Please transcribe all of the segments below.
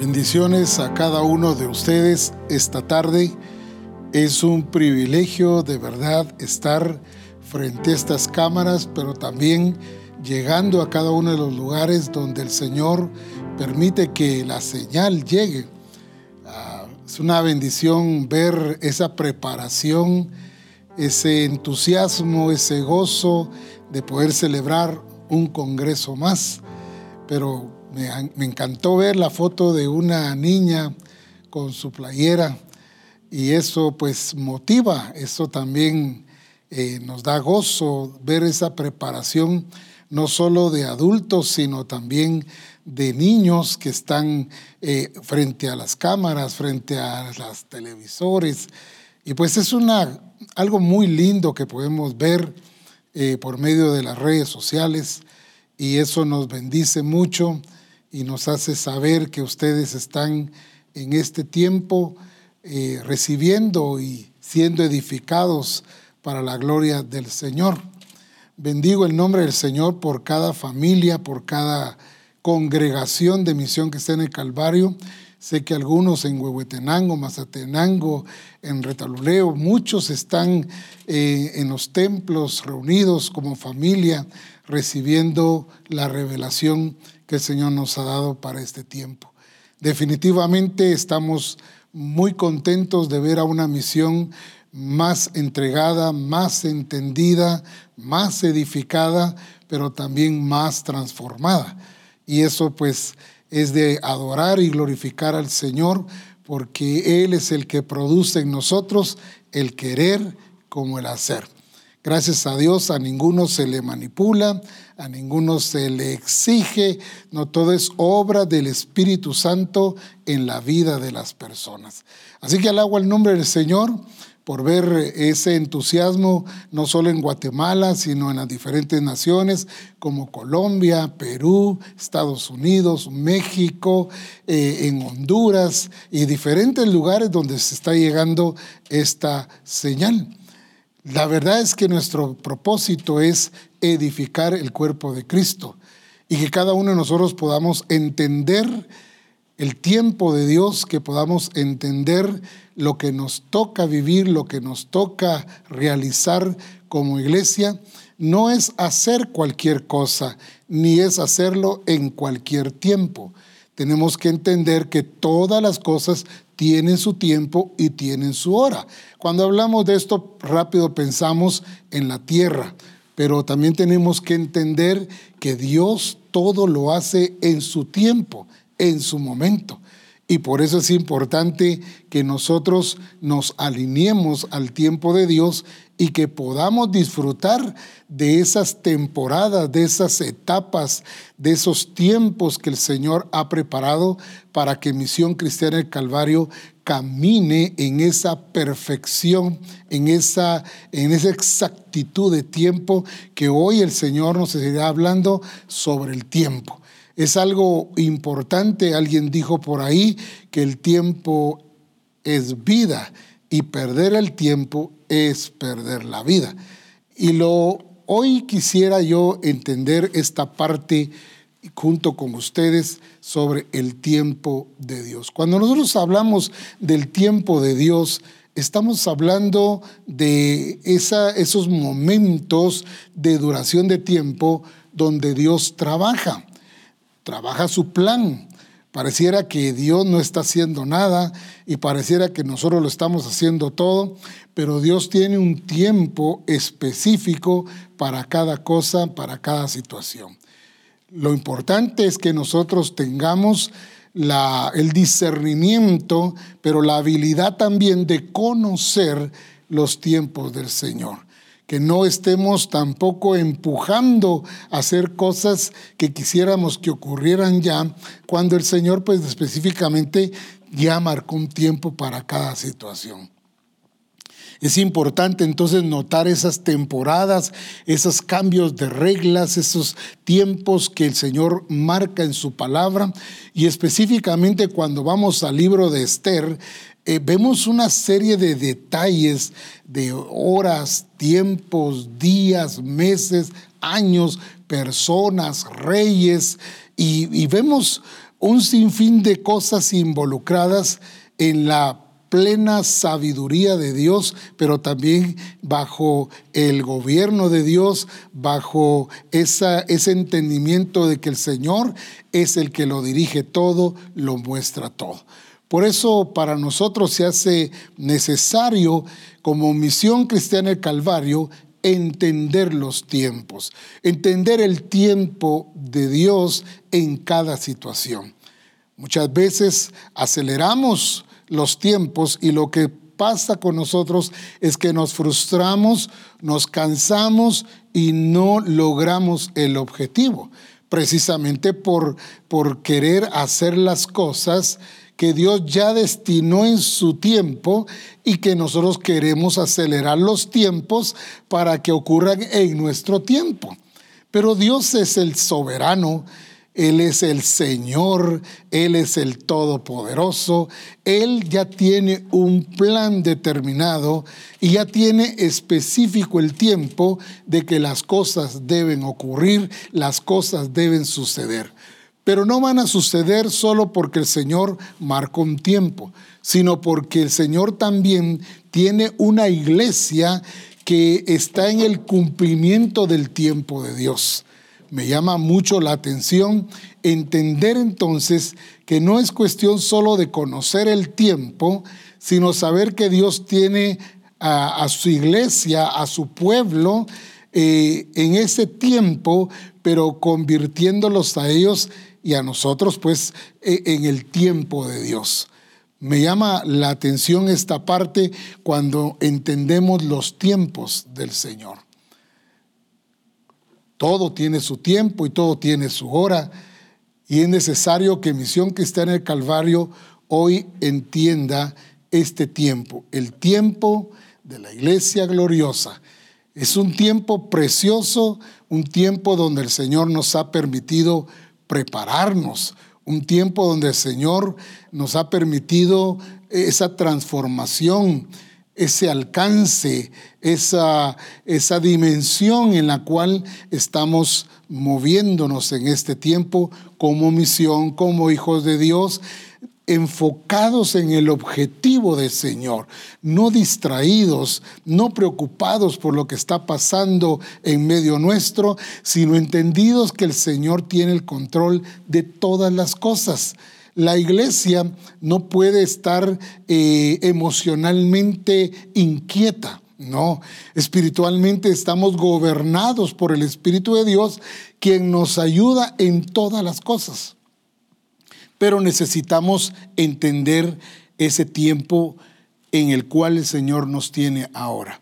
Bendiciones a cada uno de ustedes esta tarde. Es un privilegio de verdad estar frente a estas cámaras, pero también llegando a cada uno de los lugares donde el Señor permite que la señal llegue. Ah, es una bendición ver esa preparación, ese entusiasmo, ese gozo de poder celebrar un congreso más. Pero me, encantó ver la foto de una niña con su playera y eso pues motiva, eso también eh, nos da gozo ver esa preparación no solo de adultos, sino también de niños que están eh, frente a las cámaras, frente a los televisores. Y pues es una, algo muy lindo que podemos ver eh, por medio de las redes sociales y eso nos bendice mucho y nos hace saber que ustedes están en este tiempo eh, recibiendo y siendo edificados para la gloria del Señor. Bendigo el nombre del Señor por cada familia, por cada congregación de misión que está en el Calvario. Sé que algunos en Huehuetenango, Mazatenango, en Retaluleo, muchos están eh, en los templos reunidos como familia, recibiendo la revelación que el Señor nos ha dado para este tiempo. Definitivamente estamos muy contentos de ver a una misión más entregada, más entendida, más edificada, pero también más transformada. Y eso pues es de adorar y glorificar al Señor, porque Él es el que produce en nosotros el querer como el hacer. Gracias a Dios a ninguno se le manipula, a ninguno se le exige, no todo es obra del Espíritu Santo en la vida de las personas. Así que alabo el nombre del Señor por ver ese entusiasmo no solo en Guatemala, sino en las diferentes naciones como Colombia, Perú, Estados Unidos, México, eh, en Honduras y diferentes lugares donde se está llegando esta señal. La verdad es que nuestro propósito es edificar el cuerpo de Cristo y que cada uno de nosotros podamos entender el tiempo de Dios, que podamos entender lo que nos toca vivir, lo que nos toca realizar como iglesia, no es hacer cualquier cosa, ni es hacerlo en cualquier tiempo. Tenemos que entender que todas las cosas tienen su tiempo y tienen su hora. Cuando hablamos de esto, rápido pensamos en la tierra, pero también tenemos que entender que Dios todo lo hace en su tiempo, en su momento. Y por eso es importante que nosotros nos alineemos al tiempo de Dios y que podamos disfrutar de esas temporadas, de esas etapas, de esos tiempos que el Señor ha preparado para que Misión Cristiana del Calvario camine en esa perfección, en esa, en esa exactitud de tiempo que hoy el Señor nos seguirá hablando sobre el tiempo. Es algo importante, alguien dijo por ahí que el tiempo es vida y perder el tiempo es perder la vida. Y lo hoy quisiera yo entender esta parte junto con ustedes sobre el tiempo de Dios. Cuando nosotros hablamos del tiempo de Dios, estamos hablando de esa, esos momentos de duración de tiempo donde Dios trabaja trabaja su plan. Pareciera que Dios no está haciendo nada y pareciera que nosotros lo estamos haciendo todo, pero Dios tiene un tiempo específico para cada cosa, para cada situación. Lo importante es que nosotros tengamos el discernimiento, pero la habilidad también de conocer los tiempos del Señor que no estemos tampoco empujando a hacer cosas que quisiéramos que ocurrieran ya, cuando el Señor pues específicamente ya marcó un tiempo para cada situación. Es importante entonces notar esas temporadas, esos cambios de reglas, esos tiempos que el Señor marca en su palabra. Y específicamente cuando vamos al libro de Esther, eh, vemos una serie de detalles de horas, tiempos, días, meses, años, personas, reyes, y, vemos un sinfín de cosas involucradas en la plena sabiduría de Dios, pero también bajo el gobierno de Dios, bajo esa, ese entendimiento de que el Señor es el que lo dirige todo, lo muestra todo. Por eso para nosotros se hace necesario como misión cristiana el Calvario entender los tiempos, entender el tiempo de Dios en cada situación. Muchas veces aceleramos los tiempos y lo que pasa con nosotros es que nos frustramos, nos cansamos y no logramos el objetivo, precisamente por, por querer hacer las cosas que Dios ya destinó en su tiempo y que nosotros queremos acelerar los tiempos para que ocurran en nuestro tiempo. Pero Dios es el soberano, Él es el Señor, Él es el Todopoderoso, Él ya tiene un plan determinado y ya tiene específico el tiempo de que las cosas deben ocurrir, las cosas deben suceder. Pero no van a suceder solo porque el Señor marcó un tiempo, sino porque el Señor también tiene una iglesia que está en el cumplimiento del tiempo de Dios. Me llama mucho la atención entender entonces que no es cuestión solo de conocer el tiempo, sino saber que Dios tiene a, su iglesia, a su pueblo, eh, en ese tiempo, pero convirtiéndolos a ellos y a nosotros pues e, en el tiempo de Dios. Me llama la atención esta parte cuando entendemos los tiempos del Señor. Todo tiene su tiempo y todo tiene su hora y es necesario que Misión que está en el Calvario hoy entienda este tiempo, el tiempo de la iglesia gloriosa. Es un tiempo precioso, un tiempo donde el Señor nos ha permitido prepararnos, un tiempo donde el Señor nos ha permitido esa transformación, ese alcance, esa, esa dimensión en la cual estamos moviéndonos en este tiempo como misión, como hijos de Dios, enfocados en el objetivo del Señor, no distraídos, no preocupados por lo que está pasando en medio nuestro, sino entendidos que el Señor tiene el control de todas las cosas. La iglesia no puede estar eh, emocionalmente inquieta. No, espiritualmente estamos gobernados por el Espíritu de Dios, quien nos ayuda en todas las cosas pero necesitamos entender ese tiempo en el cual el Señor nos tiene ahora.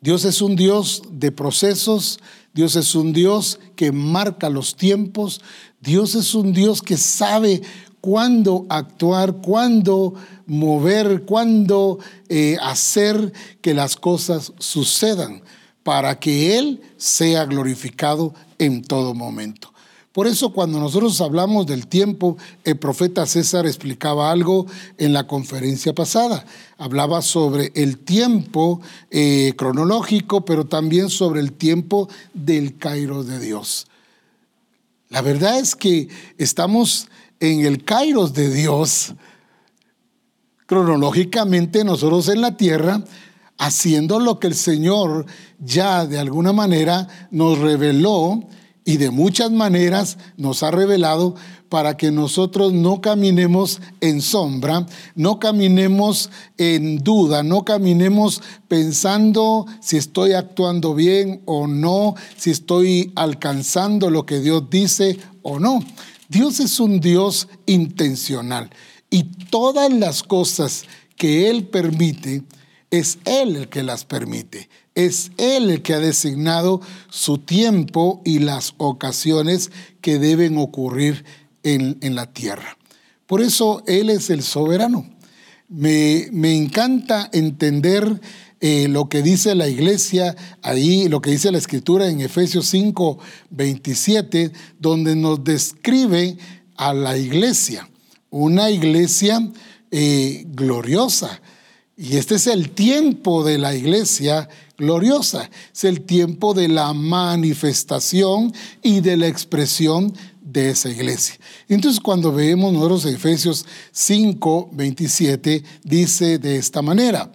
Dios es un Dios de procesos, Dios es un Dios que marca los tiempos, Dios es un Dios que sabe cuándo actuar, cuándo mover, cuándo eh, hacer que las cosas sucedan para que Él sea glorificado en todo momento. Por eso cuando nosotros hablamos del tiempo, el profeta César explicaba algo en la conferencia pasada. Hablaba sobre el tiempo eh, cronológico, pero también sobre el tiempo del Kairos de Dios. La verdad es que estamos en el Kairos de Dios, cronológicamente nosotros en la tierra, haciendo lo que el Señor ya de alguna manera nos reveló y de muchas maneras nos ha revelado para que nosotros no caminemos en sombra, no caminemos en duda, no caminemos pensando si estoy actuando bien o no, si estoy alcanzando lo que Dios dice o no. Dios es un Dios intencional y todas las cosas que Él permite, es Él el que las permite. Es Él el que ha designado su tiempo y las ocasiones que deben ocurrir en, la tierra. Por eso Él es el soberano. Me, encanta entender eh, lo que dice la iglesia ahí, lo que dice la escritura en Efesios 5, 27, donde nos describe a la iglesia, una iglesia eh, gloriosa, Y este es el tiempo de la iglesia gloriosa, es el tiempo de la manifestación y de la expresión de esa iglesia. Entonces cuando vemos nosotros Efesios 5, 27, dice de esta manera,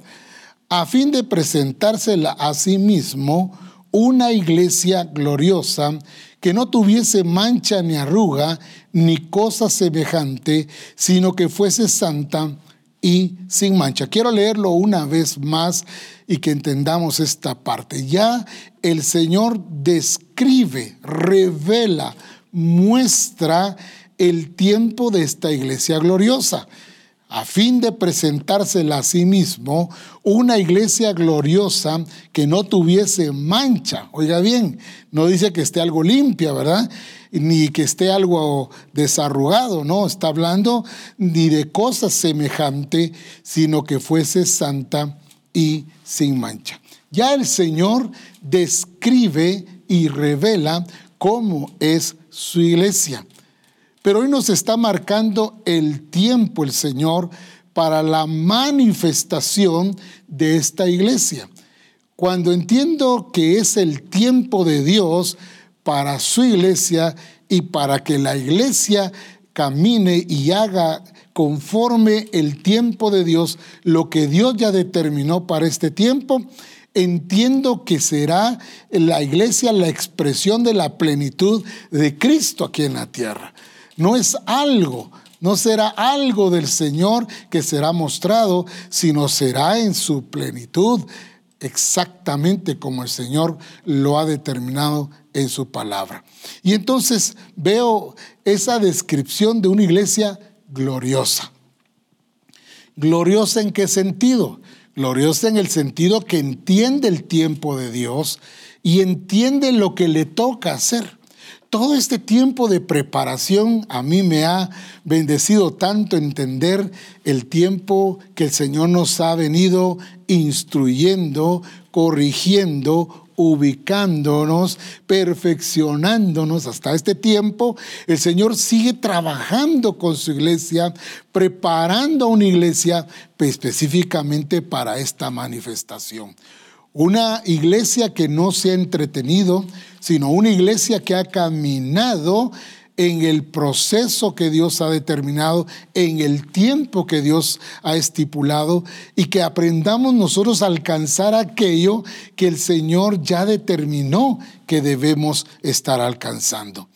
a fin de presentársela a sí mismo una iglesia gloriosa que no tuviese mancha ni arruga ni cosa semejante, sino que fuese santa y sin mancha. Quiero leerlo una vez más y que entendamos esta parte. Ya el Señor describe, revela, muestra el tiempo de esta iglesia gloriosa a fin de presentársela a sí mismo una iglesia gloriosa que no tuviese mancha. Oiga bien, no dice que esté algo limpia, ¿verdad? Ni que esté algo desarrugado, no, está hablando ni de cosas semejante, sino que fuese santa y sin mancha. Ya el Señor describe y revela cómo es su iglesia. Pero hoy nos está marcando el tiempo el Señor para la manifestación de esta iglesia. Cuando entiendo que es el tiempo de Dios para su iglesia y para que la iglesia camine y haga conforme el tiempo de Dios, lo que Dios ya determinó para este tiempo, entiendo que será la iglesia la expresión de la plenitud de Cristo aquí en la tierra no es algo, no será algo del Señor que será mostrado, sino será en su plenitud, exactamente como el Señor lo ha determinado en su palabra. Y entonces veo esa descripción de una iglesia gloriosa. ¿Gloriosa en qué sentido? Gloriosa en el sentido que entiende el tiempo de Dios y entiende lo que le toca hacer todo este tiempo de preparación a mí me ha bendecido tanto entender el tiempo que el Señor nos ha venido instruyendo, corrigiendo, ubicándonos, perfeccionándonos hasta este tiempo. El Señor sigue trabajando con su iglesia, preparando una iglesia específicamente para esta manifestación. Una iglesia que no se ha entretenido, sino una iglesia que ha caminado en el proceso que Dios ha determinado, en el tiempo que Dios ha estipulado y que aprendamos nosotros a alcanzar aquello que el Señor ya determinó que debemos estar alcanzando.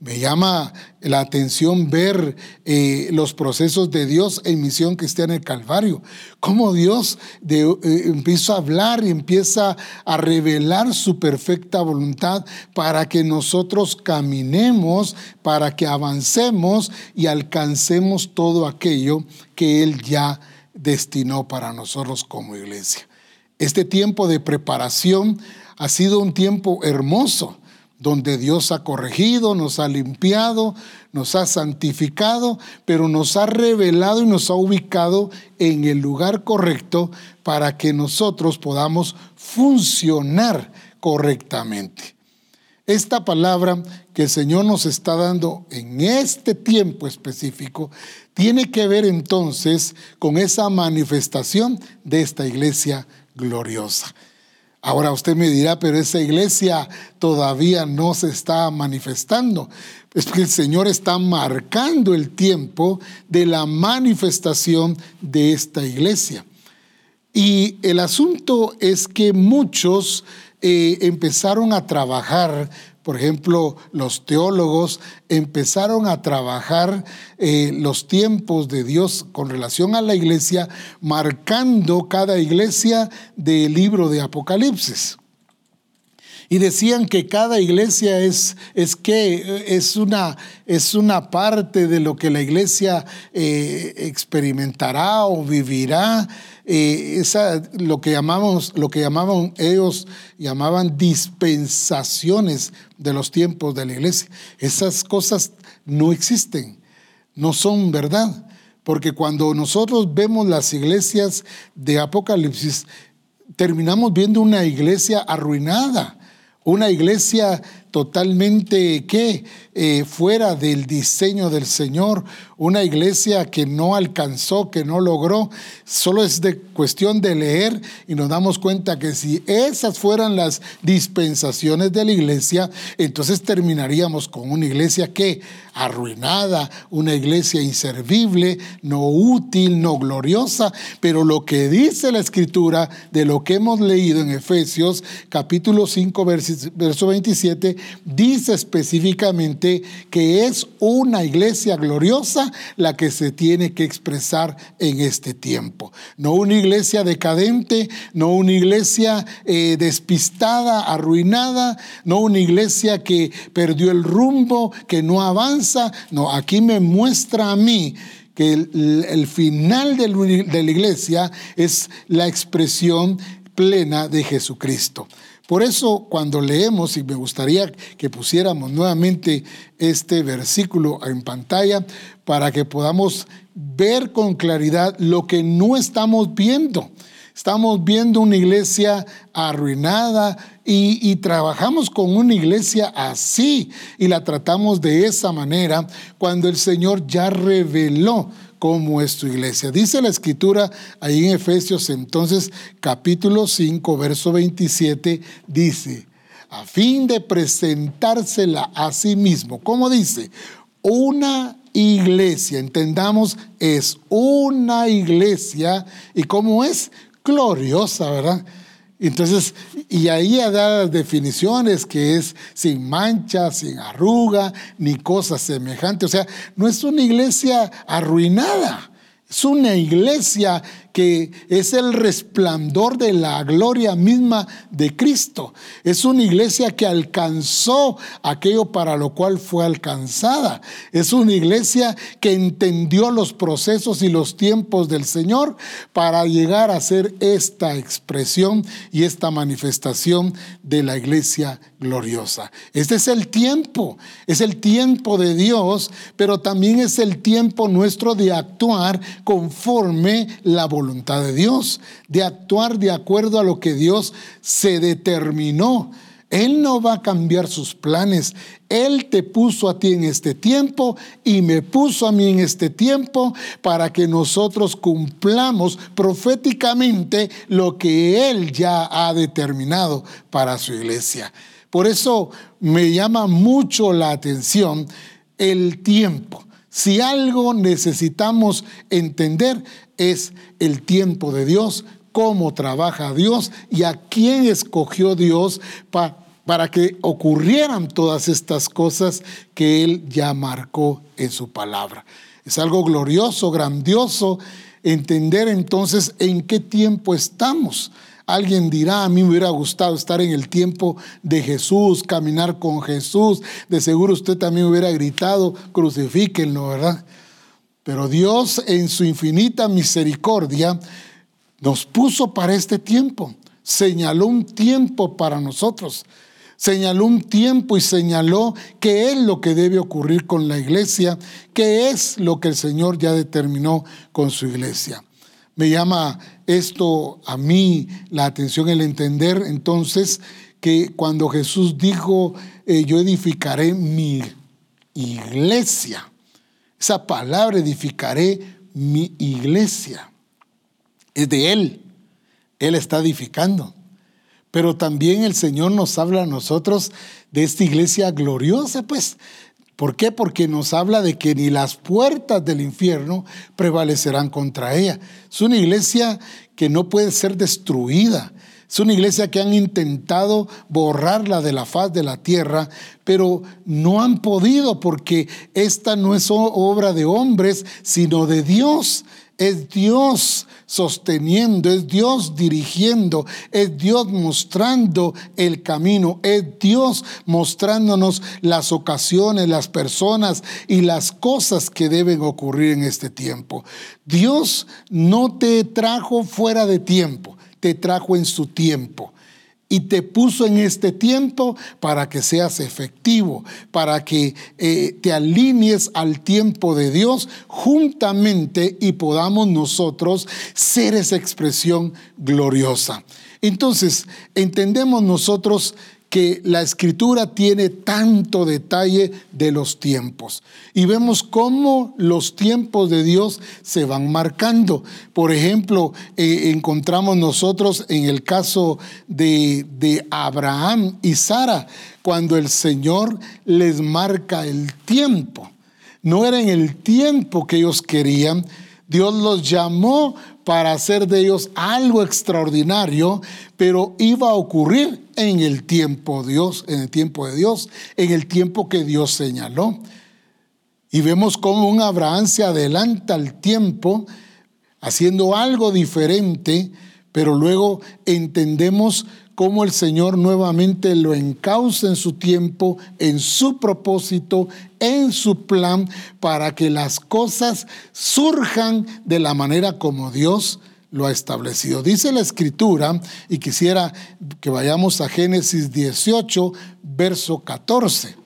Me llama la atención ver eh, los procesos de Dios en misión cristiana en el Calvario. Cómo Dios eh, empieza a hablar y empieza a revelar su perfecta voluntad para que nosotros caminemos, para que avancemos y alcancemos todo aquello que Él ya destinó para nosotros como iglesia. Este tiempo de preparación ha sido un tiempo hermoso donde Dios ha corregido, nos ha limpiado, nos ha santificado, pero nos ha revelado y nos ha ubicado en el lugar correcto para que nosotros podamos funcionar correctamente. Esta palabra que el Señor nos está dando en este tiempo específico tiene que ver entonces con esa manifestación de esta iglesia gloriosa. Ahora usted me dirá, pero esa iglesia todavía no se está manifestando. Es que el Señor está marcando el tiempo de la manifestación de esta iglesia. Y el asunto es que muchos eh, empezaron a trabajar por ejemplo, los teólogos empezaron a trabajar eh, los tiempos de Dios con relación a la iglesia, marcando cada iglesia del libro de Apocalipsis. Y decían que cada iglesia es, es que es una, es una parte de lo que la iglesia eh, experimentará o vivirá eh, esa, lo, que llamamos, lo que llamaban ellos, llamaban dispensaciones de los tiempos de la iglesia. Esas cosas no existen, no son verdad. Porque cuando nosotros vemos las iglesias de Apocalipsis, terminamos viendo una iglesia arruinada, una iglesia totalmente ¿qué? Eh, fuera del diseño del Señor, una iglesia que no alcanzó, que no logró. Solo es de cuestión de leer y nos damos cuenta que si esas fueran las dispensaciones de la iglesia, entonces terminaríamos con una iglesia que arruinada, una iglesia inservible, no útil, no gloriosa, pero lo que dice la escritura de lo que hemos leído en Efesios capítulo 5 verso 27 dice específicamente que es una iglesia gloriosa la que se tiene que expresar en este tiempo. No una iglesia decadente, no una iglesia eh, despistada, arruinada, no una iglesia que perdió el rumbo, que no avanza. No, aquí me muestra a mí que el, final de la iglesia es la expresión plena de Jesucristo. Por eso cuando leemos, y me gustaría que pusiéramos nuevamente este versículo en pantalla para que podamos ver con claridad lo que no estamos viendo. Estamos viendo una iglesia arruinada y, trabajamos con una iglesia así y la tratamos de esa manera cuando el Señor ya reveló cómo es tu iglesia. Dice la escritura ahí en Efesios entonces capítulo 5, verso 27, dice, a fin de presentársela a sí mismo. ¿Cómo dice? Una iglesia, entendamos, es una iglesia y cómo es gloriosa, ¿verdad? Entonces, y ahí da las definiciones que es sin mancha, sin arruga, ni cosas semejantes. O sea, no es una iglesia arruinada, es una iglesia que es el resplandor de la gloria misma de Cristo. Es una iglesia que alcanzó aquello para lo cual fue alcanzada. Es una iglesia que entendió los procesos y los tiempos del Señor para llegar a ser esta expresión y esta manifestación de la iglesia gloriosa. Este es el tiempo, es el tiempo de Dios, pero también es el tiempo nuestro de actuar conforme la voluntad voluntad de Dios, de actuar de acuerdo a lo que Dios se determinó. Él no va a cambiar sus planes. Él te puso a ti en este tiempo y me puso a mí en este tiempo para que nosotros cumplamos proféticamente lo que Él ya ha determinado para su iglesia. Por eso me llama mucho la atención el tiempo. Si algo necesitamos entender es el tiempo de Dios, cómo trabaja Dios y a quién escogió Dios para que ocurrieran todas estas cosas que Él ya marcó en su palabra. Es algo glorioso, grandioso, entender entonces en qué tiempo estamos. Alguien dirá, a mí me hubiera gustado estar en el tiempo de Jesús, caminar con Jesús. De seguro usted también hubiera gritado, crucifíquenlo, ¿verdad? Pero Dios en su infinita misericordia nos puso para este tiempo. Señaló un tiempo para nosotros. Señaló un tiempo y señaló qué es lo que debe ocurrir con la iglesia, qué es lo que el Señor ya determinó con su iglesia. Me llama esto a mí la atención, el entender entonces que cuando Jesús dijo, eh, yo edificaré mi iglesia, esa palabra edificaré mi iglesia, es de Él, Él está edificando. Pero también el Señor nos habla a nosotros de esta iglesia gloriosa, pues ¿Por qué? Porque nos habla de que ni las puertas del infierno prevalecerán contra ella. Es una iglesia que no puede ser destruida. Es una iglesia que han intentado borrarla de la faz de la tierra, pero no han podido porque esta no es obra de hombres, sino de Dios. Es Dios sosteniendo, es Dios dirigiendo, es Dios mostrando el camino, es Dios mostrándonos las ocasiones, las personas y las cosas que deben ocurrir en este tiempo. Dios no te trajo fuera de tiempo, te trajo en su tiempo y te puso en este tiempo para que seas efectivo, para que eh, te alinees al tiempo de Dios juntamente y podamos nosotros ser esa expresión gloriosa. Entonces, entendemos nosotros que la escritura tiene tanto detalle de los tiempos. Y vemos cómo los tiempos de Dios se van marcando. Por ejemplo, eh, encontramos nosotros en el caso de, de Abraham y Sara, cuando el Señor les marca el tiempo. No era en el tiempo que ellos querían, Dios los llamó para hacer de ellos algo extraordinario, pero iba a ocurrir en el tiempo de Dios, en el tiempo de Dios, en el tiempo que Dios señaló. Y vemos cómo un Abraham se adelanta al tiempo haciendo algo diferente, pero luego entendemos cómo el Señor nuevamente lo encausa en su tiempo, en su propósito, en su plan, para que las cosas surjan de la manera como Dios lo ha establecido. Dice la escritura, y quisiera que vayamos a Génesis 18, verso 14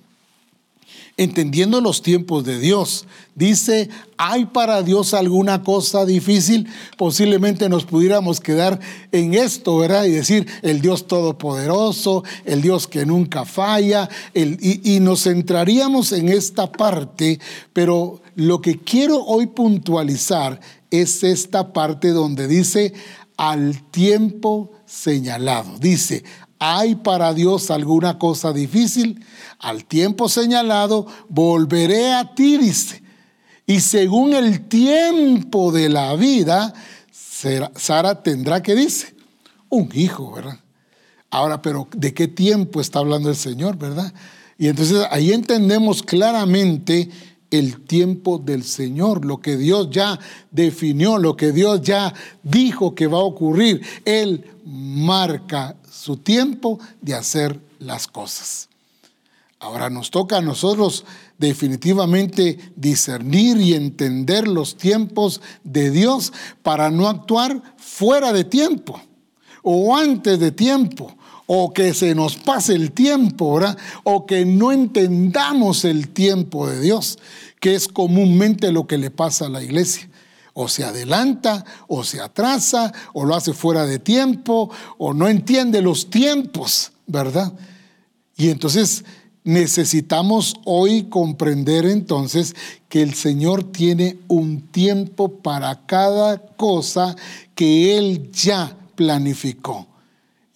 entendiendo los tiempos de Dios. Dice, ¿hay para Dios alguna cosa difícil? Posiblemente nos pudiéramos quedar en esto, ¿verdad? Y decir, el Dios todopoderoso, el Dios que nunca falla, y, y nos centraríamos en esta parte, pero lo que quiero hoy puntualizar es esta parte donde dice, al tiempo señalado. Dice, ¿hay para Dios alguna cosa difícil? al tiempo señalado, volveré a ti, dice. Y según el tiempo de la vida, Sara tendrá que dice, un hijo, ¿verdad? Ahora, pero ¿de qué tiempo está hablando el Señor, verdad? Y entonces ahí entendemos claramente el tiempo del Señor, lo que Dios ya definió, lo que Dios ya dijo que va a ocurrir. Él marca su tiempo de hacer las cosas. Ahora nos toca a nosotros definitivamente discernir y entender los tiempos de Dios para no actuar fuera de tiempo o antes de tiempo o que se nos pase el tiempo, ¿verdad? O que no entendamos el tiempo de Dios, que es comúnmente lo que le pasa a la iglesia. O se adelanta, o se atrasa, o lo hace fuera de tiempo, o no entiende los tiempos, ¿verdad? Y entonces necesitamos hoy comprender entonces que el Señor tiene un tiempo para cada cosa que Él ya planificó.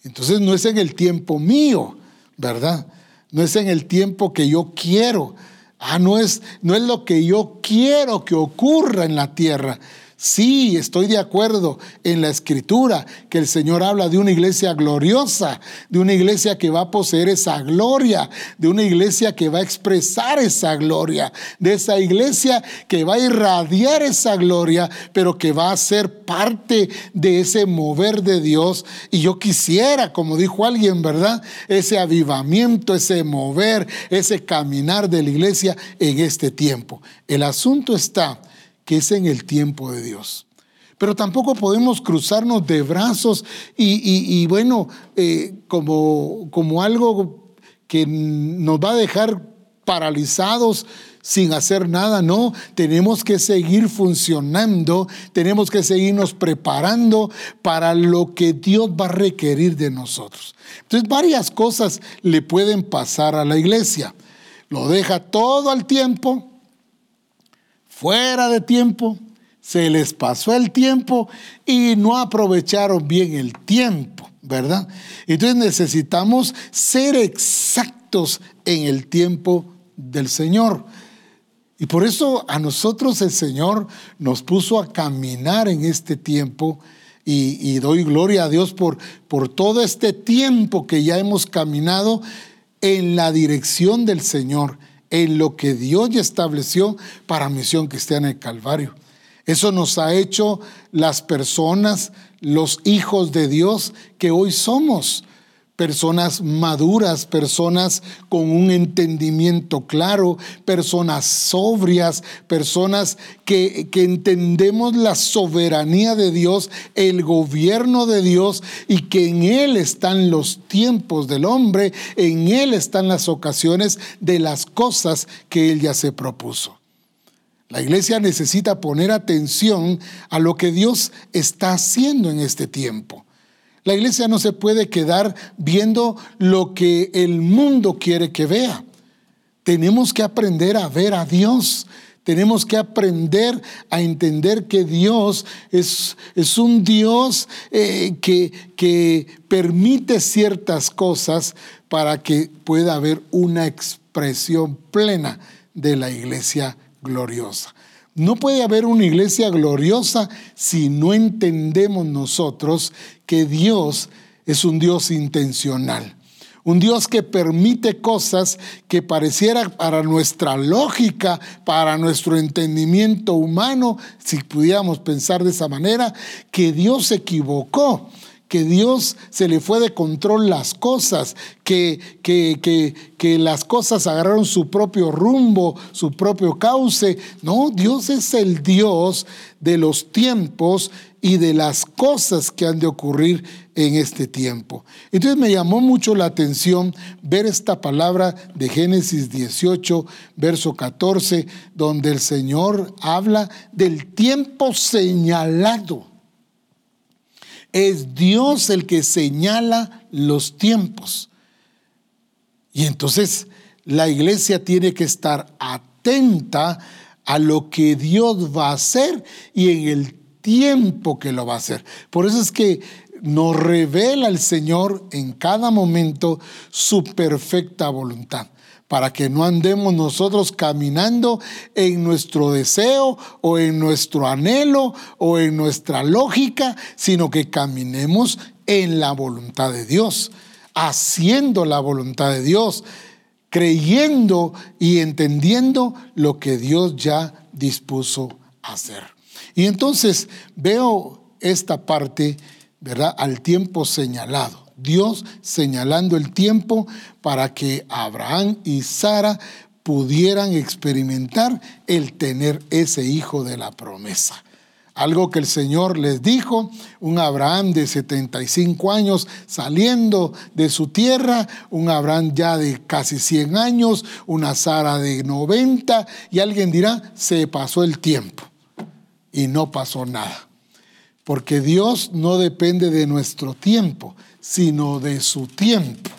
Entonces no es en el tiempo mío, ¿verdad? No es en el tiempo que yo quiero. Ah, no es, no es lo que yo quiero que ocurra en la tierra, Sí, estoy de acuerdo en la escritura que el Señor habla de una iglesia gloriosa, de una iglesia que va a poseer esa gloria, de una iglesia que va a expresar esa gloria, de esa iglesia que va a irradiar esa gloria, pero que va a ser parte de ese mover de Dios. Y yo quisiera, como dijo alguien, ¿verdad? Ese avivamiento, ese mover, ese caminar de la iglesia en este tiempo. El asunto está que es en el tiempo de Dios. Pero tampoco podemos cruzarnos de brazos y, bueno, eh, como, como algo que nos va a dejar paralizados sin hacer nada, no, tenemos que seguir funcionando, tenemos que seguirnos preparando para lo que Dios va a requerir de nosotros. Entonces, varias cosas le pueden pasar a la iglesia. Lo deja todo al tiempo, fuera de tiempo, se les pasó el tiempo y no aprovecharon bien el tiempo, ¿verdad? Entonces necesitamos ser exactos en el tiempo del Señor. Y por eso a nosotros el Señor nos puso a caminar en este tiempo y, doy gloria a Dios por, por todo este tiempo que ya hemos caminado en la dirección del Señor en lo que Dios ya estableció para Misión Cristiana de Calvario. Eso nos ha hecho las personas, los hijos de Dios que hoy somos personas maduras, personas con un entendimiento claro, personas sobrias, personas que, que, entendemos la soberanía de Dios, el gobierno de Dios y que en Él están los tiempos del hombre, en Él están las ocasiones de las cosas que Él ya se propuso. La iglesia necesita poner atención a lo que Dios está haciendo en este tiempo. La iglesia no se puede quedar viendo lo que el mundo quiere que vea. Tenemos que aprender a ver a Dios. Tenemos que aprender a entender que Dios es, es un Dios eh, que, que permite ciertas cosas para que pueda haber una expresión plena de la iglesia gloriosa. No puede haber una iglesia gloriosa si no entendemos nosotros que Dios es un Dios intencional. Un Dios que permite cosas que pareciera para nuestra lógica, para nuestro entendimiento humano, si pudiéramos pensar de esa manera, que Dios se equivocó que Dios se le fue de control las cosas, que, que, que, que, las cosas agarraron su propio rumbo, su propio cauce. No, Dios es el Dios de los tiempos y de las cosas que han de ocurrir en este tiempo. Entonces me llamó mucho la atención ver esta palabra de Génesis 18, verso 14, donde el Señor habla del tiempo señalado. Es Dios el que señala los tiempos. Y entonces la iglesia tiene que estar atenta a lo que Dios va a hacer y en el tiempo que lo va a hacer. Por eso es que nos revela el Señor en cada momento su perfecta voluntad para que no andemos nosotros caminando en nuestro deseo o en nuestro anhelo o en nuestra lógica, sino que caminemos en la voluntad de Dios, haciendo la voluntad de Dios, creyendo y entendiendo lo que Dios ya dispuso hacer. Y entonces veo esta parte, ¿verdad? Al tiempo señalado. Dios señalando el tiempo para que Abraham y Sara pudieran experimentar el tener ese hijo de la promesa. Algo que el Señor les dijo, un Abraham de 75 años saliendo de su tierra, un Abraham ya de casi 100 años, una Sara de 90, y alguien dirá, se pasó el tiempo y no pasó nada. Porque Dios no depende de nuestro tiempo, sino de su tiempo,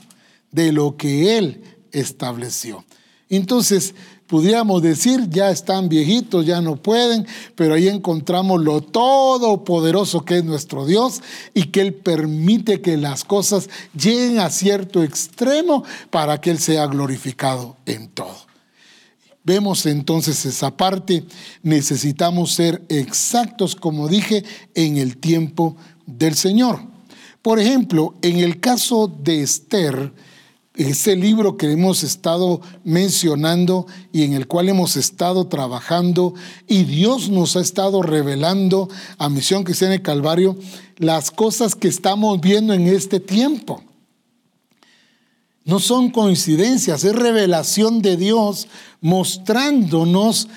de lo que Él estableció. Entonces, pudiéramos decir, ya están viejitos, ya no pueden, pero ahí encontramos lo todopoderoso que es nuestro Dios y que Él permite que las cosas lleguen a cierto extremo para que Él sea glorificado en todo. Vemos entonces esa parte, necesitamos ser exactos, como dije, en el tiempo del Señor. Por ejemplo, en el caso de Esther, ese libro que hemos estado mencionando y en el cual hemos estado trabajando y Dios nos ha estado revelando a Misión Cristiana de Calvario las cosas que estamos viendo en este tiempo. No son coincidencias, es revelación de Dios mostrándonos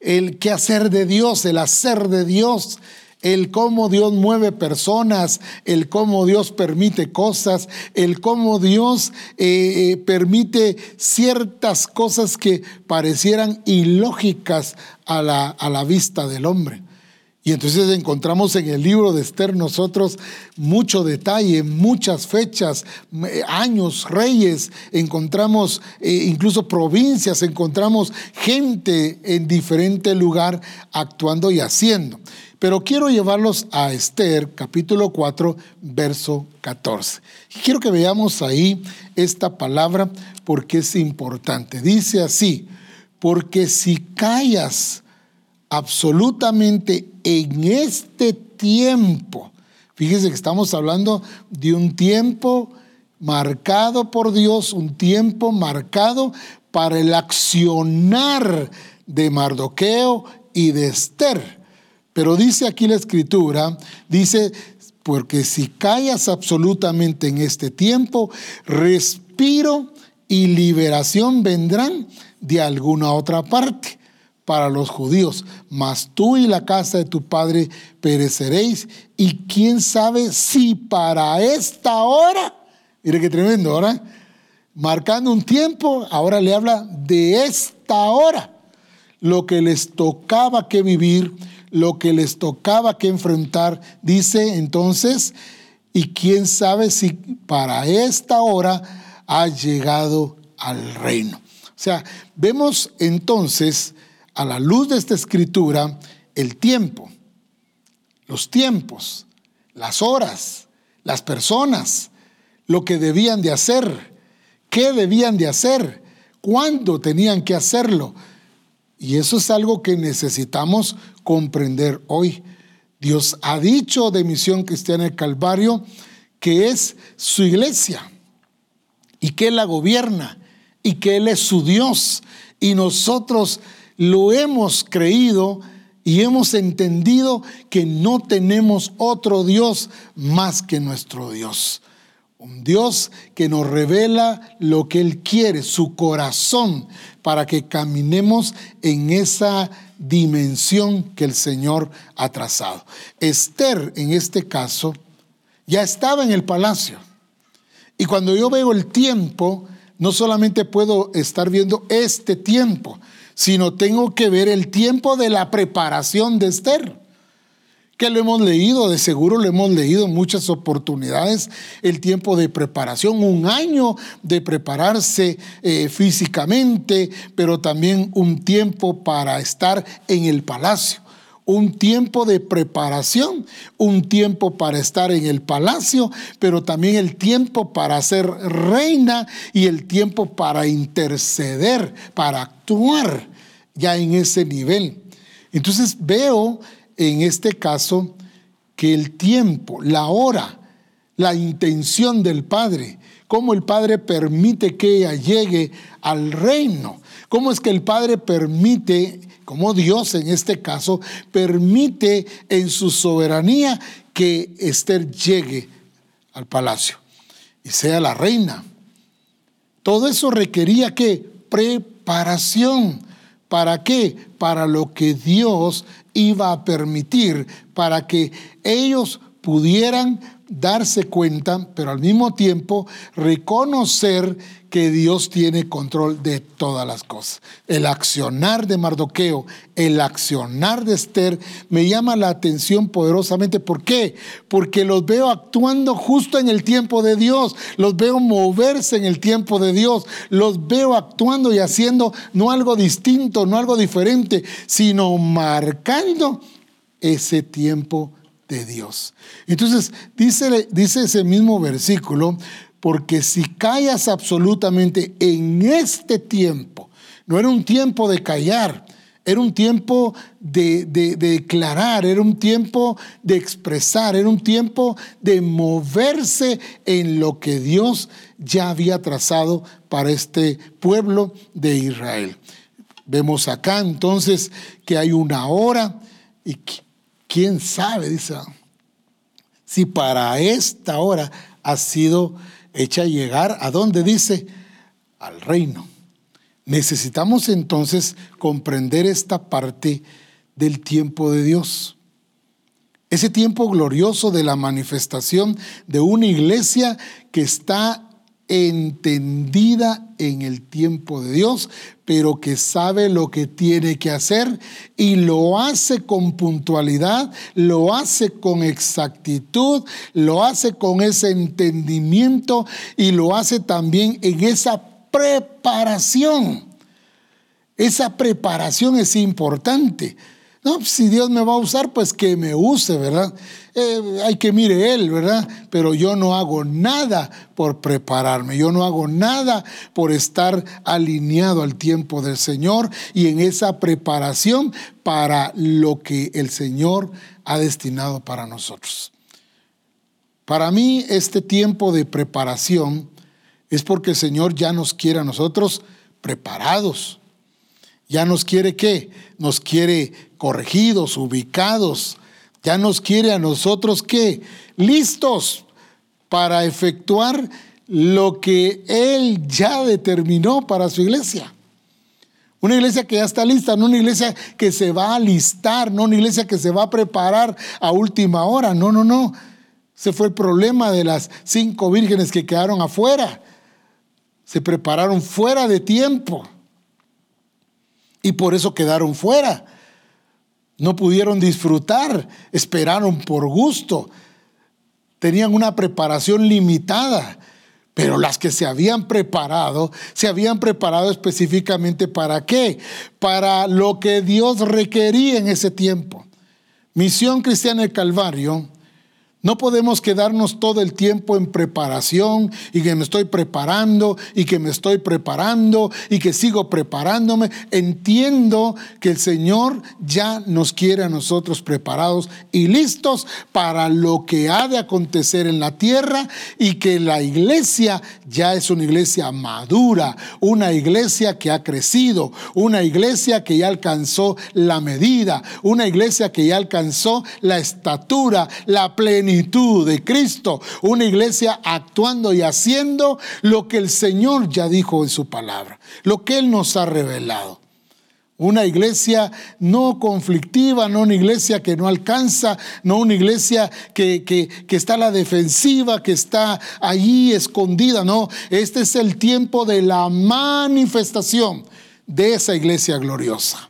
el qué hacer de Dios, el hacer de Dios, el cómo Dios mueve personas, el cómo Dios permite cosas, el cómo Dios eh, eh, permite ciertas cosas que parecieran ilógicas a la, a la vista del hombre. Y entonces encontramos en el libro de Esther nosotros mucho detalle, muchas fechas, años, reyes, encontramos eh, incluso provincias, encontramos gente en diferente lugar actuando y haciendo. Pero quiero llevarlos a Esther, capítulo 4, verso 14. Quiero que veamos ahí esta palabra porque es importante. Dice así, porque si callas absolutamente en este tiempo, fíjese que estamos hablando de un tiempo marcado por Dios, un tiempo marcado para el accionar de Mardoqueo y de Esther. Pero dice aquí la escritura, dice, porque si callas absolutamente en este tiempo, respiro y liberación vendrán de alguna otra parte para los judíos, mas tú y la casa de tu padre pereceréis, y quién sabe si para esta hora, mire qué tremendo, ahora, marcando un tiempo, ahora le habla de esta hora, lo que les tocaba que vivir lo que les tocaba que enfrentar. Dice entonces, y quién sabe si para esta hora ha llegado al reino. O sea, vemos entonces a la luz de esta escritura el tiempo, los tiempos, las horas, las personas, lo que debían de hacer, qué debían de hacer, cuándo tenían que hacerlo. Y eso es algo que necesitamos comprender hoy. Dios ha dicho de Misión Cristiana del Calvario que es su iglesia y que Él la gobierna y que Él es su Dios. Y nosotros lo hemos creído y hemos entendido que no tenemos otro Dios más que nuestro Dios. Un Dios que nos revela lo que Él quiere, su corazón, para que caminemos en esa dimensión que el Señor ha trazado. Esther, en este caso, ya estaba en el palacio. Y cuando yo veo el tiempo, no solamente puedo estar viendo este tiempo, sino tengo que ver el tiempo de la preparación de Esther que lo hemos leído, de seguro lo hemos leído en muchas oportunidades, el tiempo de preparación, un año de prepararse eh, físicamente, pero también un tiempo para estar en el palacio un tiempo de preparación, un tiempo para estar en el palacio, pero también el tiempo para ser reina y el tiempo para interceder, para actuar ya en ese nivel. Entonces veo en este caso que el tiempo, la hora, la intención del Padre, cómo el Padre permite que ella llegue al reino, cómo es que el Padre permite, como Dios en este caso, permite en su soberanía que Esther llegue al palacio y sea la reina. Todo eso requería que preparación. ¿Para qué? Para lo que Dios iba a permitir para que ellos pudieran darse cuenta, pero al mismo tiempo reconocer que Dios tiene control de todas las cosas. El accionar de Mardoqueo, el accionar de Esther me llama la atención poderosamente. ¿Por qué? Porque los veo actuando justo en el tiempo de Dios, los veo moverse en el tiempo de Dios, los veo actuando y haciendo no algo distinto, no algo diferente, sino marcando ese tiempo de Dios. Entonces, dice, ese mismo versículo, porque si callas absolutamente en este tiempo, no era un tiempo de callar, era un tiempo de, declarar, era un tiempo de expresar, era un tiempo de moverse en lo que Dios ya había trazado para este pueblo de Israel. Vemos acá entonces que hay una hora y quién sabe, dice, si para esta hora ha sido hecha llegar a dónde dice al reino. Necesitamos entonces comprender esta parte del tiempo de Dios. Ese tiempo glorioso de la manifestación de una iglesia que está entendida en el tiempo de Dios, pero que sabe lo que tiene que hacer y lo hace con puntualidad, lo hace con exactitud, lo hace con ese entendimiento y lo hace también en esa preparación. Esa preparación es importante. No, si Dios me va a usar, pues que me use, ¿verdad? Eh, hay que mire Él, ¿verdad? Pero yo no hago nada por prepararme, yo no hago nada por estar alineado al tiempo del Señor y en esa preparación para lo que el Señor ha destinado para nosotros. Para mí este tiempo de preparación es porque el Señor ya nos quiere a nosotros preparados. Ya nos quiere qué? Nos quiere corregidos, ubicados. Ya nos quiere a nosotros qué? Listos para efectuar lo que Él ya determinó para su iglesia. Una iglesia que ya está lista, no una iglesia que se va a listar, no una iglesia que se va a preparar a última hora. No, no, no. Ese fue el problema de las cinco vírgenes que quedaron afuera. Se prepararon fuera de tiempo y por eso quedaron fuera. No pudieron disfrutar, esperaron por gusto. tenían una preparación limitada, pero las que se habían preparado, se habían preparado específicamente para qué? Para lo que Dios requería en ese tiempo. Misión Cristiana del Calvario no podemos quedarnos todo el tiempo en preparación y que me estoy preparando y que me estoy preparando y que sigo preparándome. Entiendo que el Señor ya nos quiere a nosotros preparados y listos para lo que ha de acontecer en la tierra y que la iglesia ya es una iglesia madura, una iglesia que ha crecido, una iglesia que ya alcanzó la medida, una iglesia que ya alcanzó la estatura, la de Cristo, una iglesia actuando y haciendo lo que el Señor ya dijo en su palabra, lo que Él nos ha revelado. Una iglesia no conflictiva, no una iglesia que no alcanza, no una iglesia que, que, que, está a la defensiva, que está allí escondida. No, este es el tiempo de la manifestación de esa iglesia gloriosa.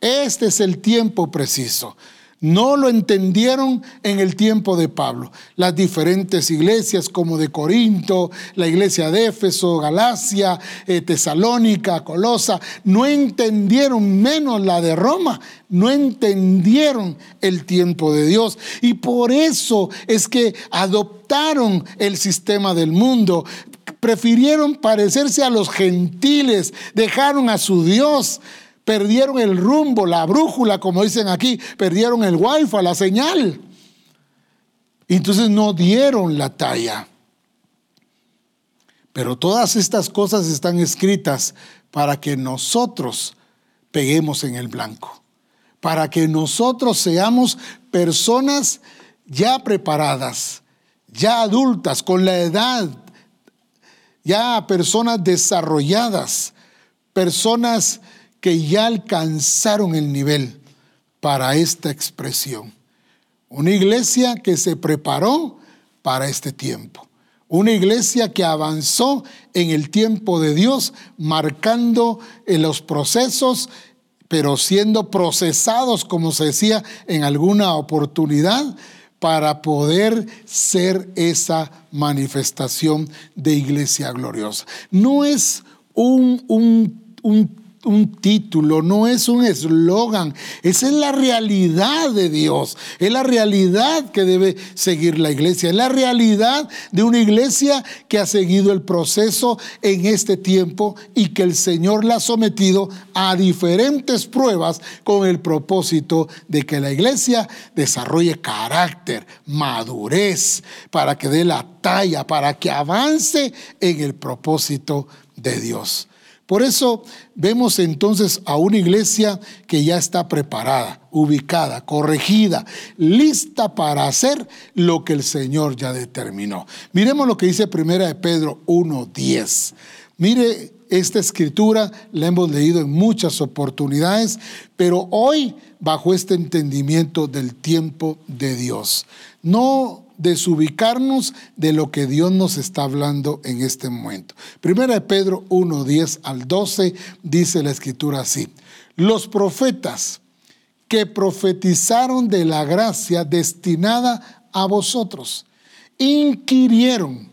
Este es el tiempo preciso. No lo entendieron en el tiempo de Pablo. Las diferentes iglesias como de Corinto, la iglesia de Éfeso, Galacia, eh, Tesalónica, Colosa, no entendieron menos la de Roma, no entendieron el tiempo de Dios. Y por eso es que adoptaron el sistema del mundo, prefirieron parecerse a los gentiles, dejaron a su Dios, Perdieron el rumbo, la brújula, como dicen aquí, perdieron el wifi, la señal. Entonces no dieron la talla. Pero todas estas cosas están escritas para que nosotros peguemos en el blanco, para que nosotros seamos personas ya preparadas, ya adultas, con la edad, ya personas desarrolladas, personas que ya alcanzaron el nivel para esta expresión. Una iglesia que se preparó para este tiempo. Una iglesia que avanzó en el tiempo de Dios, marcando en los procesos, pero siendo procesados, como se decía en alguna oportunidad, para poder ser esa manifestación de iglesia gloriosa. No es un, un, un un título, no es un eslogan, esa es la realidad de Dios, es la realidad que debe seguir la iglesia, es la realidad de una iglesia que ha seguido el proceso en este tiempo y que el Señor la ha sometido a diferentes pruebas con el propósito de que la iglesia desarrolle carácter, madurez, para que dé la talla, para que avance en el propósito de Dios. Por eso vemos entonces a una iglesia que ya está preparada, ubicada, corregida, lista para hacer lo que el Señor ya determinó. Miremos lo que dice Primera de Pedro 1:10. Mire esta escritura la hemos leído en muchas oportunidades, pero hoy bajo este entendimiento del tiempo de Dios. No desubicarnos de lo que Dios nos está hablando en este momento. Primera de Pedro 1, 10 al 12 dice la escritura así. Los profetas que profetizaron de la gracia destinada a vosotros, inquirieron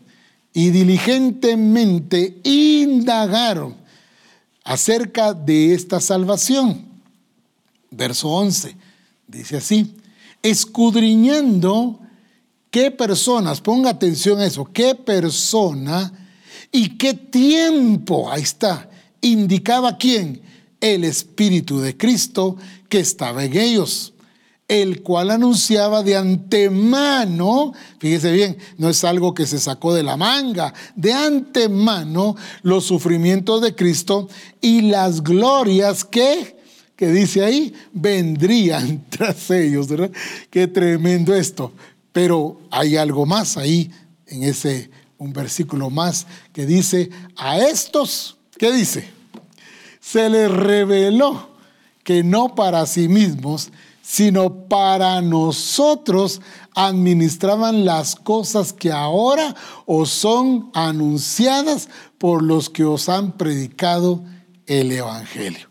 y diligentemente indagaron acerca de esta salvación. Verso 11 dice así, escudriñando ¿Qué personas, ponga atención a eso, qué persona y qué tiempo, ahí está, indicaba quién? El Espíritu de Cristo que estaba en ellos, el cual anunciaba de antemano, fíjese bien, no es algo que se sacó de la manga, de antemano los sufrimientos de Cristo y las glorias que que dice ahí, vendrían tras ellos. Qué tremendo esto. Pero hay algo más ahí, en ese, un versículo más, que dice, a estos, ¿qué dice? Se les reveló que no para sí mismos, sino para nosotros administraban las cosas que ahora os son anunciadas por los que os han predicado el Evangelio.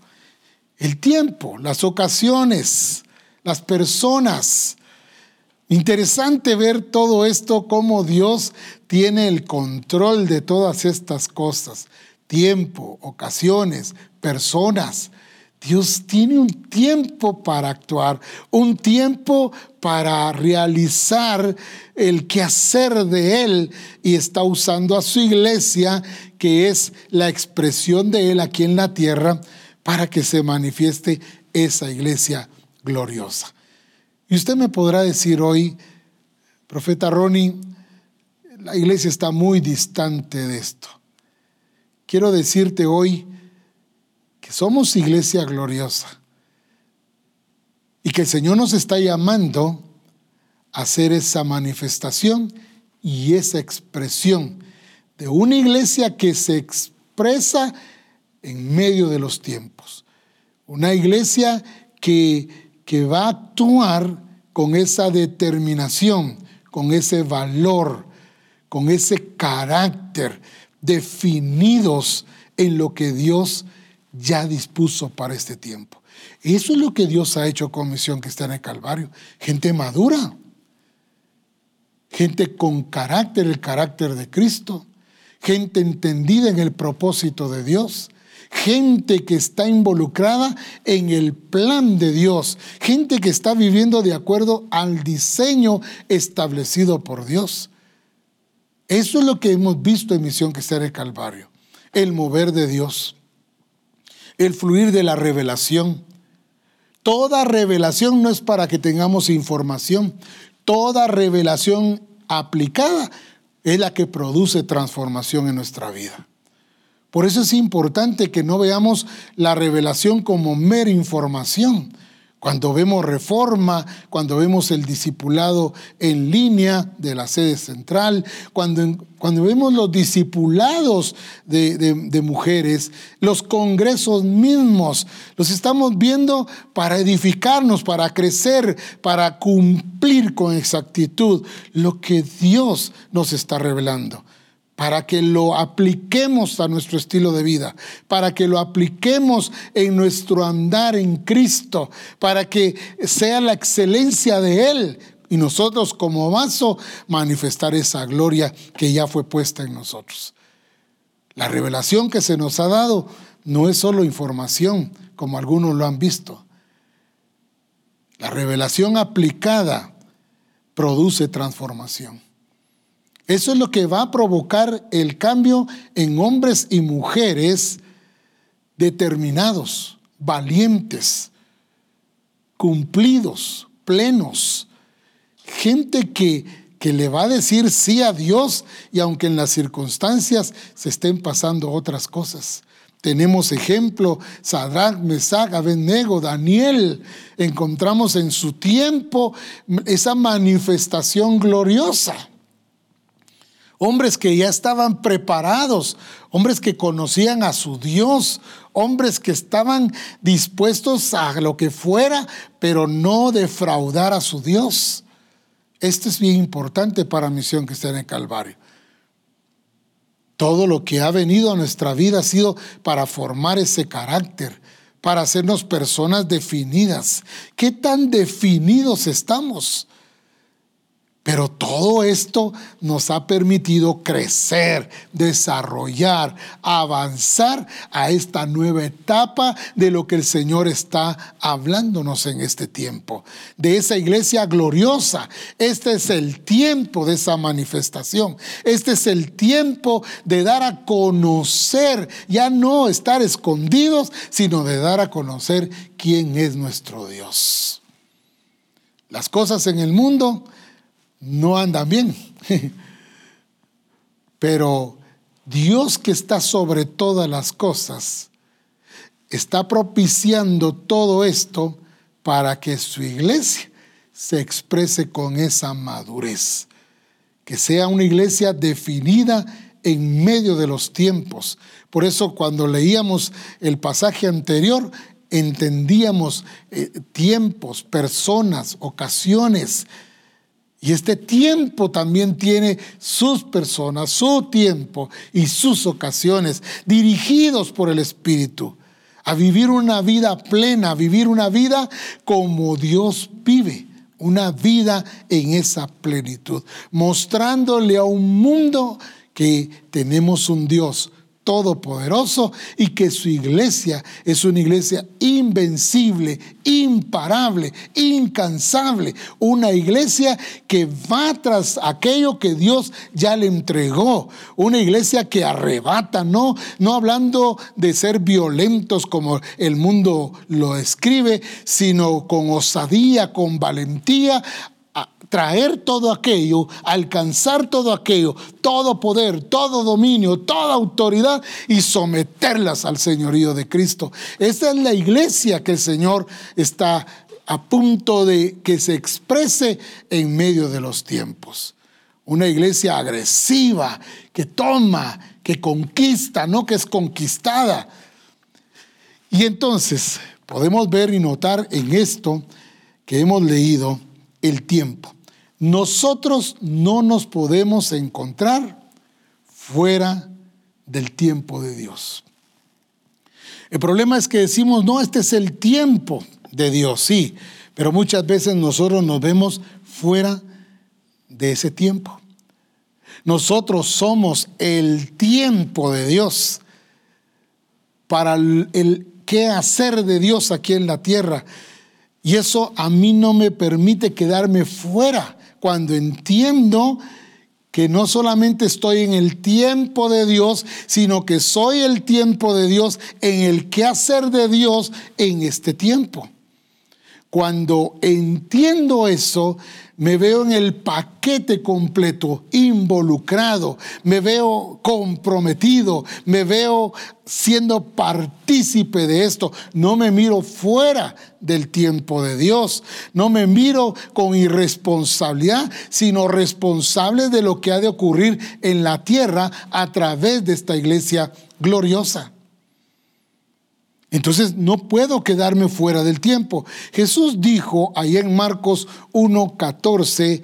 El tiempo, las ocasiones, las personas, Interesante ver todo esto, cómo Dios tiene el control de todas estas cosas. Tiempo, ocasiones, personas. Dios tiene un tiempo para actuar, un tiempo para realizar el quehacer de Él y está usando a su iglesia, que es la expresión de Él aquí en la tierra, para que se manifieste esa iglesia gloriosa. Y usted me podrá decir hoy, profeta Ronnie, la iglesia está muy distante de esto. Quiero decirte hoy que somos iglesia gloriosa y que el Señor nos está llamando a hacer esa manifestación y esa expresión de una iglesia que se expresa en medio de los tiempos. Una iglesia que que va a actuar con esa determinación, con ese valor, con ese carácter, definidos en lo que Dios ya dispuso para este tiempo. Eso es lo que Dios ha hecho con Misión en el Calvario. Gente madura, gente con carácter, el carácter de Cristo, gente entendida en el propósito de Dios, gente que está involucrada en el plan de Dios, gente que está viviendo de acuerdo al diseño establecido por Dios. Eso es lo que hemos visto en Misión que está en el Calvario, el mover de Dios, el fluir de la revelación. Toda revelación no es para que tengamos información, toda revelación aplicada es la que produce transformación en nuestra vida. Por eso es importante que no veamos la revelación como mera información. Cuando vemos reforma, cuando vemos el discipulado en línea de la sede central, cuando, cuando vemos los discipulados de, de mujeres, los congresos mismos, los estamos viendo para edificarnos, para crecer, para cumplir con exactitud lo que Dios nos está revelando para que lo apliquemos a nuestro estilo de vida, para que lo apliquemos en nuestro andar en Cristo, para que sea la excelencia de Él y nosotros como vaso manifestar esa gloria que ya fue puesta en nosotros. La revelación que se nos ha dado no es solo información, como algunos lo han visto. La revelación aplicada produce transformación. Eso es lo que va a provocar el cambio en hombres y mujeres determinados, valientes, cumplidos, plenos. Gente que, que le va a decir sí a Dios y aunque en las circunstancias se estén pasando otras cosas. Tenemos ejemplo, Sadrach, Mesach, Abednego, Daniel. Encontramos en su tiempo esa manifestación gloriosa hombres que ya estaban preparados, hombres que conocían a su Dios, hombres que estaban dispuestos a lo que fuera, pero no defraudar a su Dios. Esto es bien importante para Misión está en Calvario. Todo lo que ha venido a nuestra vida ha sido para formar ese carácter, para hacernos personas definidas. ¿Qué tan definidos estamos? Pero todo esto nos ha permitido crecer, desarrollar, avanzar a esta nueva etapa de lo que el Señor está hablándonos en este tiempo, de esa iglesia gloriosa. Este es el tiempo de esa manifestación. Este es el tiempo de dar a conocer, ya no estar escondidos, sino de dar a conocer quién es nuestro Dios. Las cosas en el mundo no andan bien. Pero Dios que está sobre todas las cosas, está propiciando todo esto para que su iglesia se exprese con esa madurez, que sea una iglesia definida en medio de los tiempos. Por eso cuando leíamos el pasaje anterior, entendíamos eh, tiempos, personas, ocasiones, y este tiempo también tiene sus personas, su tiempo y sus ocasiones, dirigidos por el Espíritu, a vivir una vida plena, a vivir una vida como Dios vive, una vida en esa plenitud, mostrándole a un mundo que tenemos un Dios todopoderoso y que su iglesia es una iglesia invencible, imparable, incansable, una iglesia que va tras aquello que Dios ya le entregó, una iglesia que arrebata, no, no hablando de ser violentos como el mundo lo escribe, sino con osadía, con valentía, traer todo aquello, alcanzar todo aquello, todo poder, todo dominio, toda autoridad y someterlas al señorío de Cristo. Esa es la iglesia que el Señor está a punto de que se exprese en medio de los tiempos. Una iglesia agresiva que toma, que conquista, no que es conquistada. Y entonces podemos ver y notar en esto que hemos leído el tiempo. Nosotros no nos podemos encontrar fuera del tiempo de Dios. El problema es que decimos, no, este es el tiempo de Dios, sí, pero muchas veces nosotros nos vemos fuera de ese tiempo. Nosotros somos el tiempo de Dios para el, qué hacer de Dios aquí en la tierra. Y eso a mí no me permite quedarme fuera cuando entiendo que no solamente estoy en el tiempo de Dios, sino que soy el tiempo de Dios en el quehacer de Dios en este tiempo. Cuando entiendo eso, me veo en el paquete completo, involucrado, me veo comprometido, me veo siendo partícipe de esto. No me miro fuera del tiempo de Dios, no me miro con irresponsabilidad, sino responsable de lo que ha de ocurrir en la tierra a través de esta iglesia gloriosa. Entonces no puedo quedarme fuera del tiempo. Jesús dijo ahí en Marcos 1, 14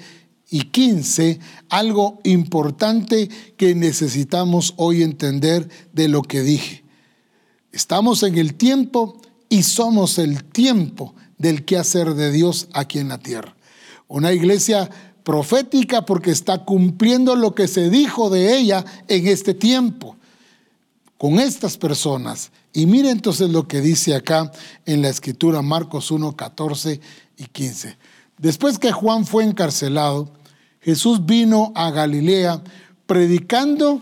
y 15 algo importante que necesitamos hoy entender de lo que dije. Estamos en el tiempo y somos el tiempo del quehacer de Dios aquí en la tierra. Una iglesia profética porque está cumpliendo lo que se dijo de ella en este tiempo, con estas personas y mire entonces lo que dice acá en la escritura Marcos 1, 14 y 15. Después que Juan fue encarcelado, Jesús vino a Galilea predicando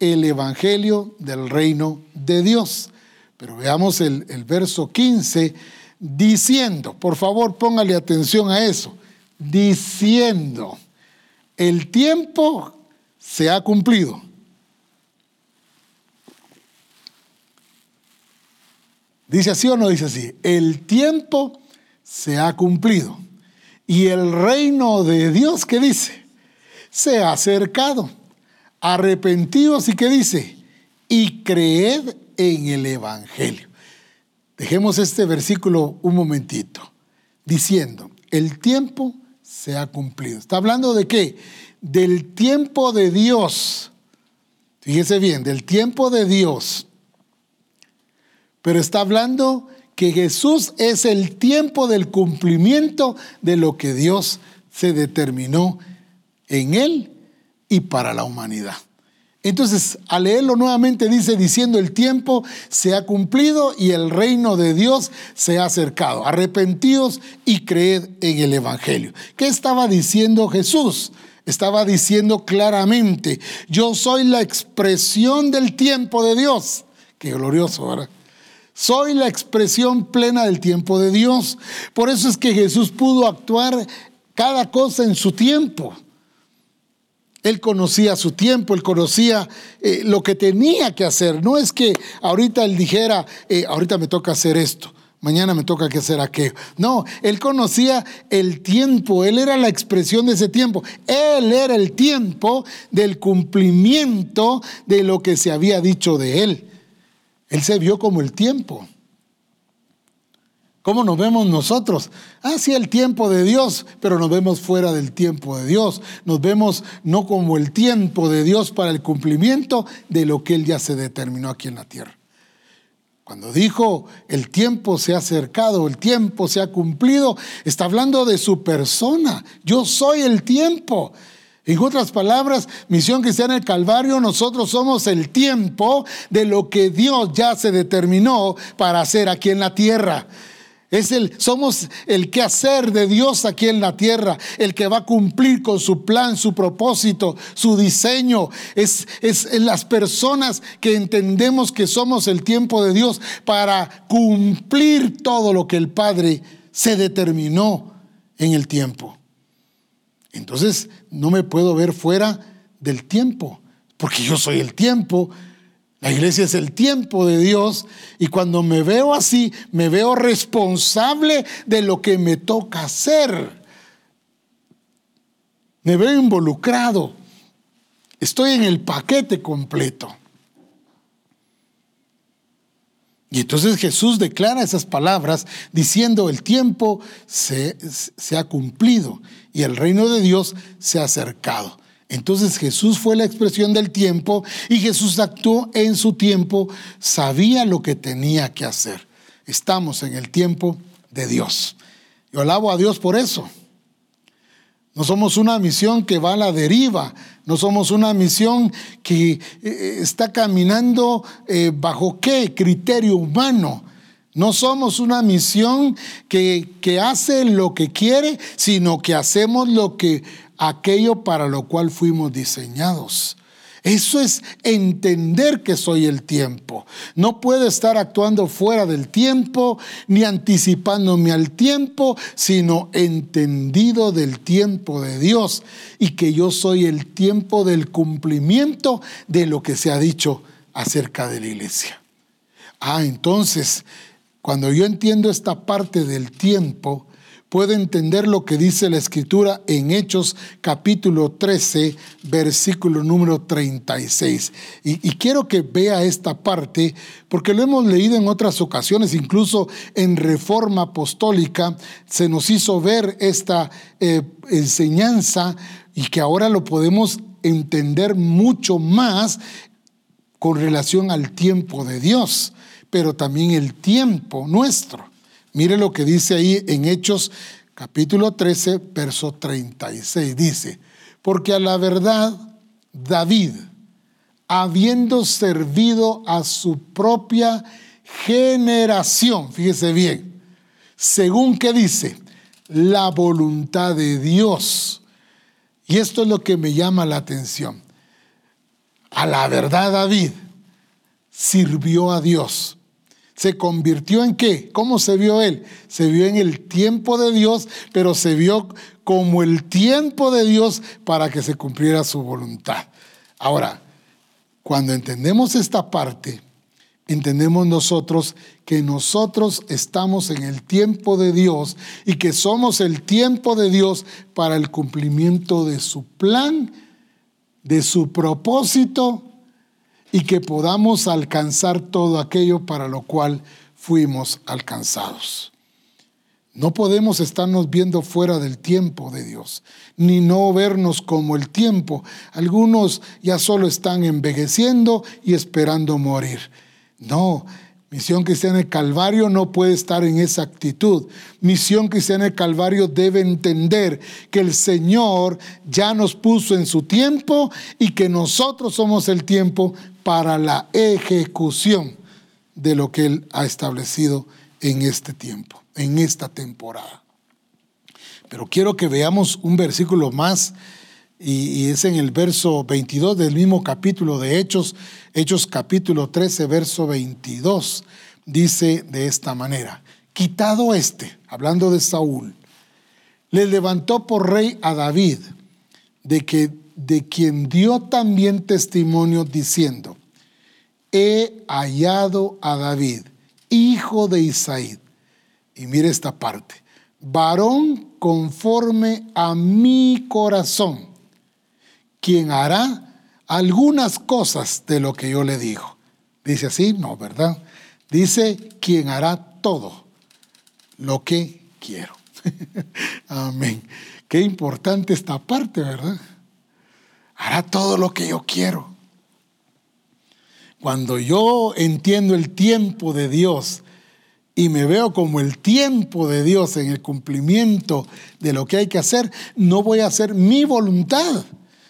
el Evangelio del reino de Dios. Pero veamos el, el verso 15 diciendo, por favor póngale atención a eso, diciendo, el tiempo se ha cumplido Dice así o no dice así. El tiempo se ha cumplido. Y el reino de Dios, ¿qué dice? Se ha acercado. Arrepentidos y ¿qué dice? Y creed en el Evangelio. Dejemos este versículo un momentito. Diciendo, el tiempo se ha cumplido. ¿Está hablando de qué? Del tiempo de Dios. Fíjese bien, del tiempo de Dios pero está hablando que Jesús es el tiempo del cumplimiento de lo que Dios se determinó en él y para la humanidad. Entonces, al leerlo nuevamente dice, diciendo, el tiempo se ha cumplido y el reino de Dios se ha acercado. Arrepentidos y creed en el Evangelio. ¿Qué estaba diciendo Jesús? Estaba diciendo claramente, yo soy la expresión del tiempo de Dios. Qué glorioso, ¿verdad? Soy la expresión plena del tiempo de Dios. Por eso es que Jesús pudo actuar cada cosa en su tiempo. Él conocía su tiempo, él conocía eh, lo que tenía que hacer. No es que ahorita él dijera, eh, ahorita me toca hacer esto, mañana me toca hacer aquello. No, él conocía el tiempo, él era la expresión de ese tiempo. Él era el tiempo del cumplimiento de lo que se había dicho de él. Él se vio como el tiempo. ¿Cómo nos vemos nosotros? Ah, sí, el tiempo de Dios, pero nos vemos fuera del tiempo de Dios. Nos vemos no como el tiempo de Dios para el cumplimiento de lo que Él ya se determinó aquí en la tierra. Cuando dijo el tiempo se ha acercado, el tiempo se ha cumplido, está hablando de su persona. Yo soy el tiempo. En otras palabras, Misión Cristiana del Calvario, nosotros somos el tiempo de lo que Dios ya se determinó para hacer aquí en la tierra. Es el, somos el que hacer de Dios aquí en la tierra, el que va a cumplir con su plan, su propósito, su diseño. Es, es las personas que entendemos que somos el tiempo de Dios para cumplir todo lo que el Padre se determinó en el tiempo. Entonces no me puedo ver fuera del tiempo, porque yo soy el tiempo. La iglesia es el tiempo de Dios y cuando me veo así, me veo responsable de lo que me toca hacer. Me veo involucrado. Estoy en el paquete completo. Y entonces Jesús declara esas palabras diciendo, el tiempo se, se, ha cumplido y el reino de Dios se ha acercado. Entonces Jesús fue la expresión del tiempo y Jesús actuó en su tiempo, sabía lo que tenía que hacer. Estamos en el tiempo de Dios. Yo alabo a Dios por eso. No somos una misión que va a la deriva, no somos una misión que eh, eh, está caminando eh, bajo qué criterio humano. No somos una misión que, que hace lo que quiere, sino que hacemos lo que aquello para lo cual fuimos diseñados. Eso es entender que soy el tiempo. No puedo estar actuando fuera del tiempo ni anticipándome al tiempo, sino entendido del tiempo de Dios y que yo soy el tiempo del cumplimiento de lo que se ha dicho acerca de la iglesia. Ah, entonces, cuando yo entiendo esta parte del tiempo, puede entender lo que dice la escritura en Hechos capítulo 13, versículo número 36. Y, y, quiero que vea esta parte porque lo hemos leído en otras ocasiones, incluso en Reforma Apostólica se nos hizo ver esta eh, enseñanza y que ahora lo podemos entender mucho más con relación al tiempo de Dios, pero también el tiempo nuestro. Mire lo que dice ahí en Hechos capítulo 13, verso 36. Dice, porque a la verdad David, habiendo servido a su propia generación, fíjese bien, según que dice, la voluntad de Dios. Y esto es lo que me llama la atención. A la verdad David sirvió a Dios ¿Se convirtió en qué? ¿Cómo se vio él? Se vio en el tiempo de Dios, pero se vio como el tiempo de Dios para que se cumpliera su voluntad. Ahora, cuando entendemos esta parte, entendemos nosotros que nosotros estamos en el tiempo de Dios y que somos el tiempo de Dios para el cumplimiento de su plan, de su propósito y que podamos alcanzar todo aquello para lo cual fuimos alcanzados. No podemos estarnos viendo fuera del tiempo de Dios, ni no vernos como el tiempo. Algunos ya solo están envejeciendo y esperando morir. No, Misión Cristiana del Calvario no puede estar en esa actitud. Misión Cristiana del Calvario debe entender que el Señor ya nos puso en su tiempo y que nosotros somos el tiempo para la ejecución de lo que Él ha establecido en este tiempo, en esta temporada. Pero quiero que veamos un versículo más y, es en el verso 22 del mismo capítulo de Hechos, Hechos capítulo 13, verso 22. Dice de esta manera, quitado este, hablando de Saúl, le levantó por rey a David, de que de quien dio también testimonio diciendo, he hallado a David, hijo de Isaí. Y mire esta parte, varón conforme a mi corazón, quien hará algunas cosas de lo que yo le digo. Dice así, no, ¿verdad? Dice, quien hará todo lo que quiero. Amén. Qué importante esta parte, ¿verdad? Hará todo lo que yo quiero. Cuando yo entiendo el tiempo de Dios y me veo como el tiempo de Dios en el cumplimiento de lo que hay que hacer, no voy a hacer mi voluntad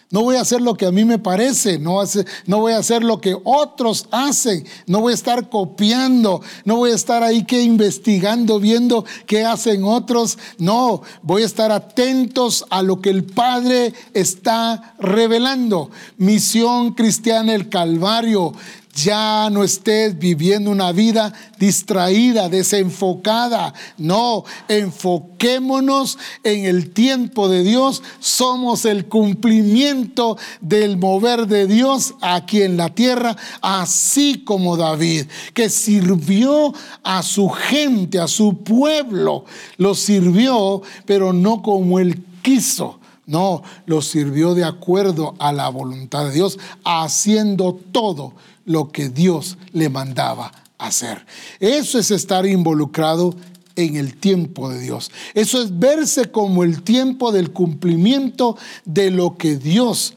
no voy a hacer lo que a mí me parece, no, no, voy a hacer lo que otros hacen, no voy a estar copiando, no voy a estar ahí que investigando, viendo qué hacen otros. No, voy a estar atentos a lo que el Padre está revelando. Misión cristiana el Calvario ya no estés viviendo una vida distraída, desenfocada. No, enfoquémonos en el tiempo de Dios. Somos el cumplimiento del mover de Dios aquí en la tierra, así como David, que sirvió a su gente, a su pueblo. Lo sirvió, pero no como él quiso. No, lo sirvió de acuerdo a la voluntad de Dios, haciendo todo lo que Dios le mandaba hacer. Eso es estar involucrado en el tiempo de Dios. Eso es verse como el tiempo del cumplimiento de lo que Dios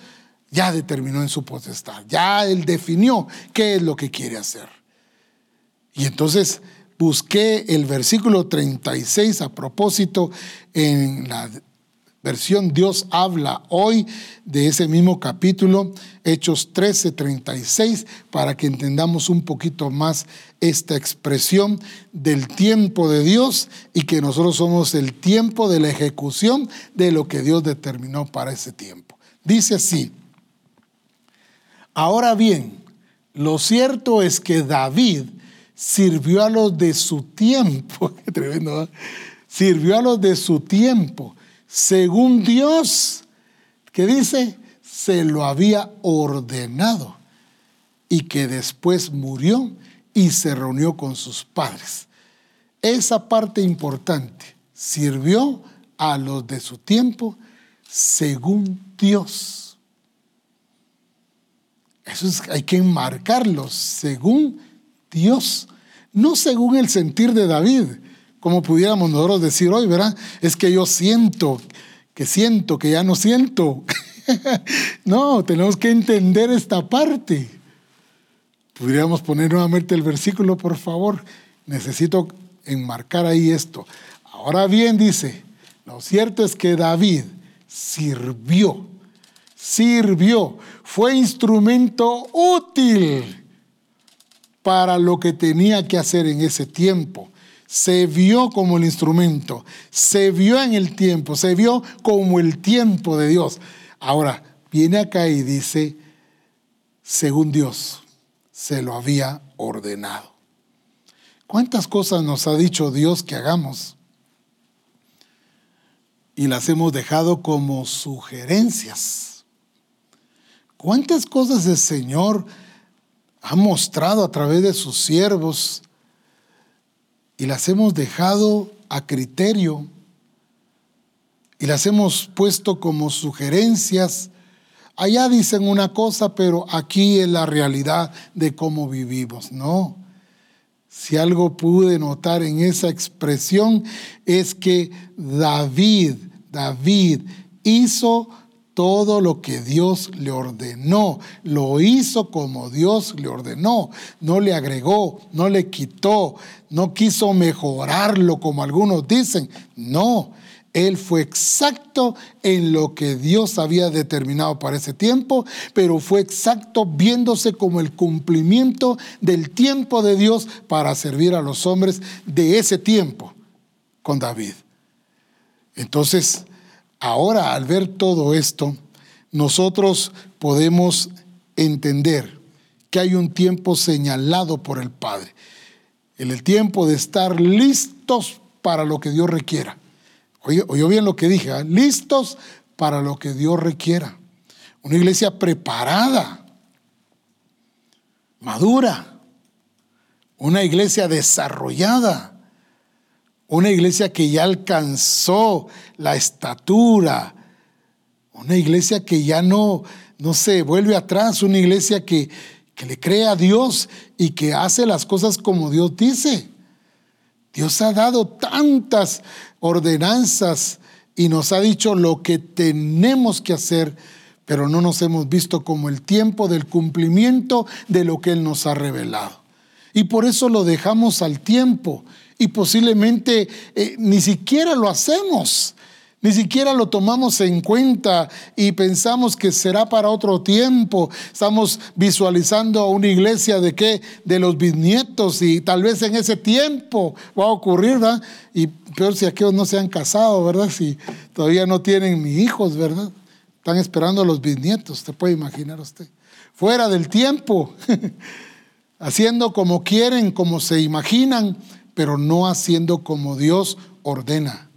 ya determinó en su potestad. Ya Él definió qué es lo que quiere hacer. Y entonces busqué el versículo 36 a propósito en la versión Dios habla hoy de ese mismo capítulo, Hechos 13, 36, para que entendamos un poquito más esta expresión del tiempo de Dios y que nosotros somos el tiempo de la ejecución de lo que Dios determinó para ese tiempo. Dice así, ahora bien, lo cierto es que David sirvió a los de su tiempo, qué tremendo, sirvió a los de su tiempo según Dios, que dice, se lo había ordenado y que después murió y se reunió con sus padres. Esa parte importante sirvió a los de su tiempo según Dios. Eso es, hay que enmarcarlo según Dios, no según el sentir de David, como pudiéramos nosotros decir hoy, ¿verdad? Es que yo siento, que siento, que ya no siento. no, tenemos que entender esta parte. Podríamos poner nuevamente el versículo, por favor. Necesito enmarcar ahí esto. Ahora bien, dice, lo cierto es que David sirvió, sirvió, fue instrumento útil para lo que tenía que hacer en ese tiempo se vio como el instrumento, se vio en el tiempo, se vio como el tiempo de Dios. Ahora, viene acá y dice, según Dios, se lo había ordenado. ¿Cuántas cosas nos ha dicho Dios que hagamos? Y las hemos dejado como sugerencias. ¿Cuántas cosas el Señor ha mostrado a través de sus siervos y las hemos dejado a criterio y las hemos puesto como sugerencias. Allá dicen una cosa, pero aquí es la realidad de cómo vivimos. No. Si algo pude notar en esa expresión es que David, David hizo todo lo que Dios le ordenó. Lo hizo como Dios le ordenó. No le agregó, no le quitó, no quiso mejorarlo como algunos dicen. No, él fue exacto en lo que Dios había determinado para ese tiempo, pero fue exacto viéndose como el cumplimiento del tiempo de Dios para servir a los hombres de ese tiempo con David. Entonces, Ahora, al ver todo esto, nosotros podemos entender que hay un tiempo señalado por el Padre. El tiempo de estar listos para lo que Dios requiera. Oyó bien lo que dije, ¿eh? listos para lo que Dios requiera. Una iglesia preparada, madura, una iglesia desarrollada, una iglesia que ya alcanzó la estatura, una iglesia que ya no, no se vuelve atrás, una iglesia que, que le cree a Dios y que hace las cosas como Dios dice. Dios ha dado tantas ordenanzas y nos ha dicho lo que tenemos que hacer, pero no nos hemos visto como el tiempo del cumplimiento de lo que Él nos ha revelado. Y por eso lo dejamos al tiempo y posiblemente eh, ni siquiera lo hacemos. Ni siquiera lo tomamos en cuenta y pensamos que será para otro tiempo. Estamos visualizando a una iglesia de qué? De los bisnietos y tal vez en ese tiempo va a ocurrir, ¿verdad? Y peor si aquellos no se han casado, ¿verdad? Si todavía no tienen ni hijos, ¿verdad? Están esperando a los bisnietos, te puede imaginar usted. Fuera del tiempo, haciendo como quieren, como se imaginan, pero no haciendo como Dios ordena.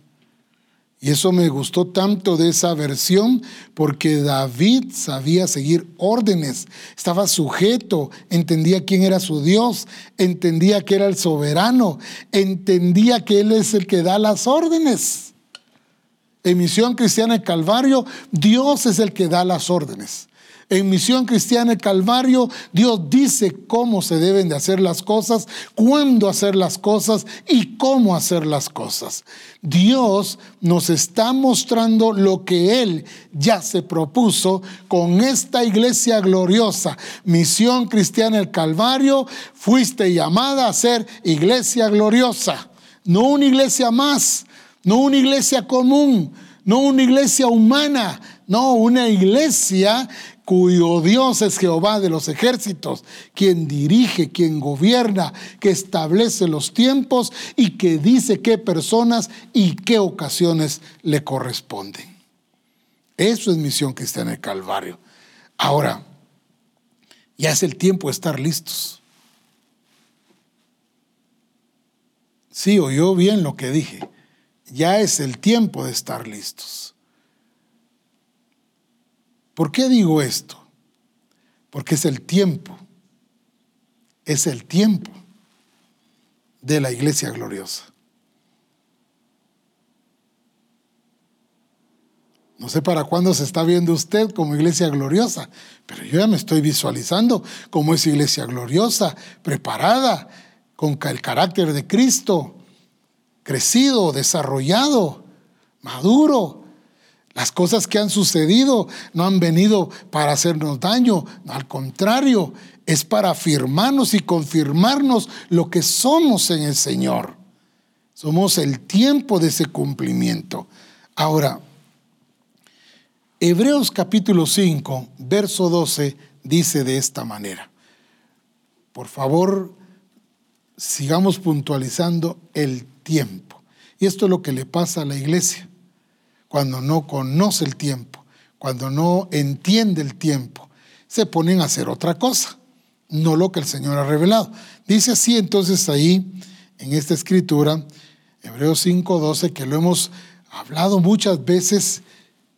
Y eso me gustó tanto de esa versión porque David sabía seguir órdenes, estaba sujeto, entendía quién era su Dios, entendía que era el soberano, entendía que Él es el que da las órdenes. En Misión Cristiana de Calvario, Dios es el que da las órdenes. En Misión Cristiana Calvario, Dios dice cómo se deben de hacer las cosas, cuándo hacer las cosas y cómo hacer las cosas. Dios nos está mostrando lo que Él ya se propuso con esta iglesia gloriosa. Misión Cristiana el Calvario, fuiste llamada a ser iglesia gloriosa, no una iglesia más, no una iglesia común, no una iglesia humana, no, una iglesia cuyo Dios es Jehová de los ejércitos, quien dirige, quien gobierna, que establece los tiempos y que dice qué personas y qué ocasiones le corresponden. Eso es misión cristiana de Calvario. Ahora, ya es el tiempo de estar listos. Sí, oyó bien lo que dije. Ya es el tiempo de estar listos. ¿Por qué digo esto? Porque es el tiempo, es el tiempo de la iglesia gloriosa. No sé para cuándo se está viendo usted como iglesia gloriosa, pero yo ya me estoy visualizando como esa iglesia gloriosa, preparada, con el carácter de Cristo, crecido, desarrollado, maduro, las cosas que han sucedido no han venido para hacernos daño, al contrario, es para afirmarnos y confirmarnos lo que somos en el Señor. Somos el tiempo de ese cumplimiento. Ahora, Hebreos capítulo 5, verso 12 dice de esta manera. Por favor, sigamos puntualizando el tiempo. Y esto es lo que le pasa a la iglesia cuando no conoce el tiempo, cuando no entiende el tiempo, se ponen a hacer otra cosa, no lo que el Señor ha revelado. Dice así entonces ahí, en esta escritura, Hebreos 5:12, que lo hemos hablado muchas veces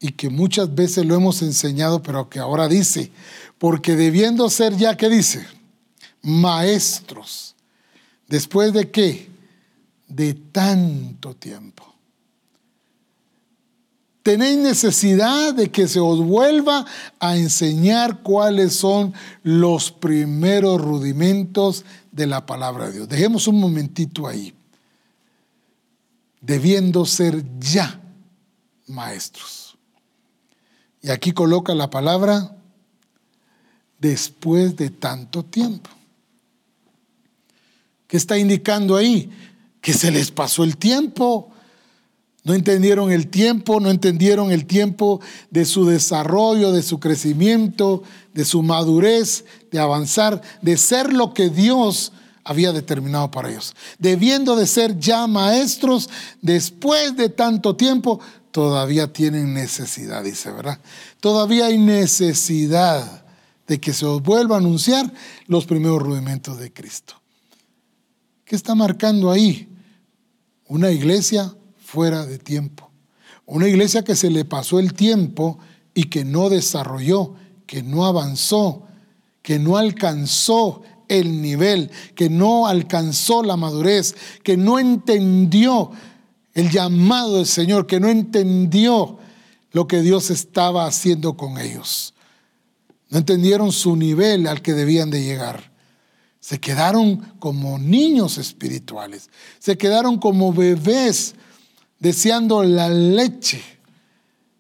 y que muchas veces lo hemos enseñado, pero que ahora dice, porque debiendo ser ya, ¿qué dice? Maestros. ¿Después de qué? De tanto tiempo. Tenéis necesidad de que se os vuelva a enseñar cuáles son los primeros rudimentos de la palabra de Dios. Dejemos un momentito ahí. Debiendo ser ya maestros. Y aquí coloca la palabra después de tanto tiempo. ¿Qué está indicando ahí? Que se les pasó el tiempo no entendieron el tiempo, no entendieron el tiempo de su desarrollo, de su crecimiento, de su madurez, de avanzar, de ser lo que Dios había determinado para ellos. Debiendo de ser ya maestros, después de tanto tiempo, todavía tienen necesidad, dice, ¿verdad? Todavía hay necesidad de que se os vuelva a anunciar los primeros rudimentos de Cristo. ¿Qué está marcando ahí? Una iglesia fuera de tiempo. Una iglesia que se le pasó el tiempo y que no desarrolló, que no avanzó, que no alcanzó el nivel, que no alcanzó la madurez, que no entendió el llamado del Señor, que no entendió lo que Dios estaba haciendo con ellos. No entendieron su nivel al que debían de llegar. Se quedaron como niños espirituales, se quedaron como bebés deseando la leche.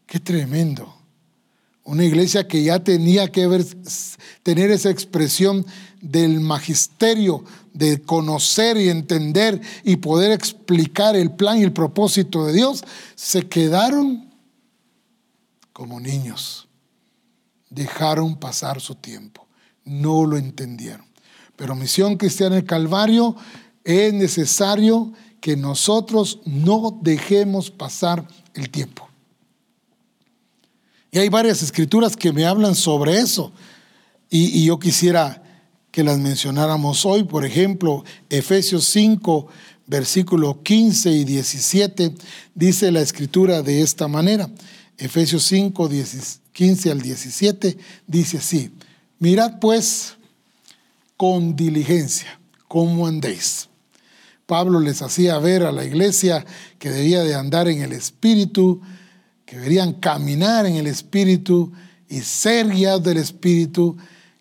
Qué tremendo. una iglesia que ya tenía que ver, tener esa expresión del magisterio, de conocer y entender y poder explicar el plan y el propósito de Dios, se quedaron como niños. Dejaron pasar su tiempo. No lo entendieron. Pero Misión Cristiana del Calvario es necesario que nosotros no dejemos pasar el tiempo. Y hay varias escrituras que me hablan sobre eso. Y, yo quisiera que las mencionáramos hoy. Por ejemplo, Efesios 5, versículo 15 y 17, dice la escritura de esta manera. Efesios 5, 15 al 17, dice así, mirad pues con diligencia cómo andéis. Pablo les hacía ver a la iglesia que debía de andar en el Espíritu, que deberían caminar en el Espíritu y ser guiados del Espíritu,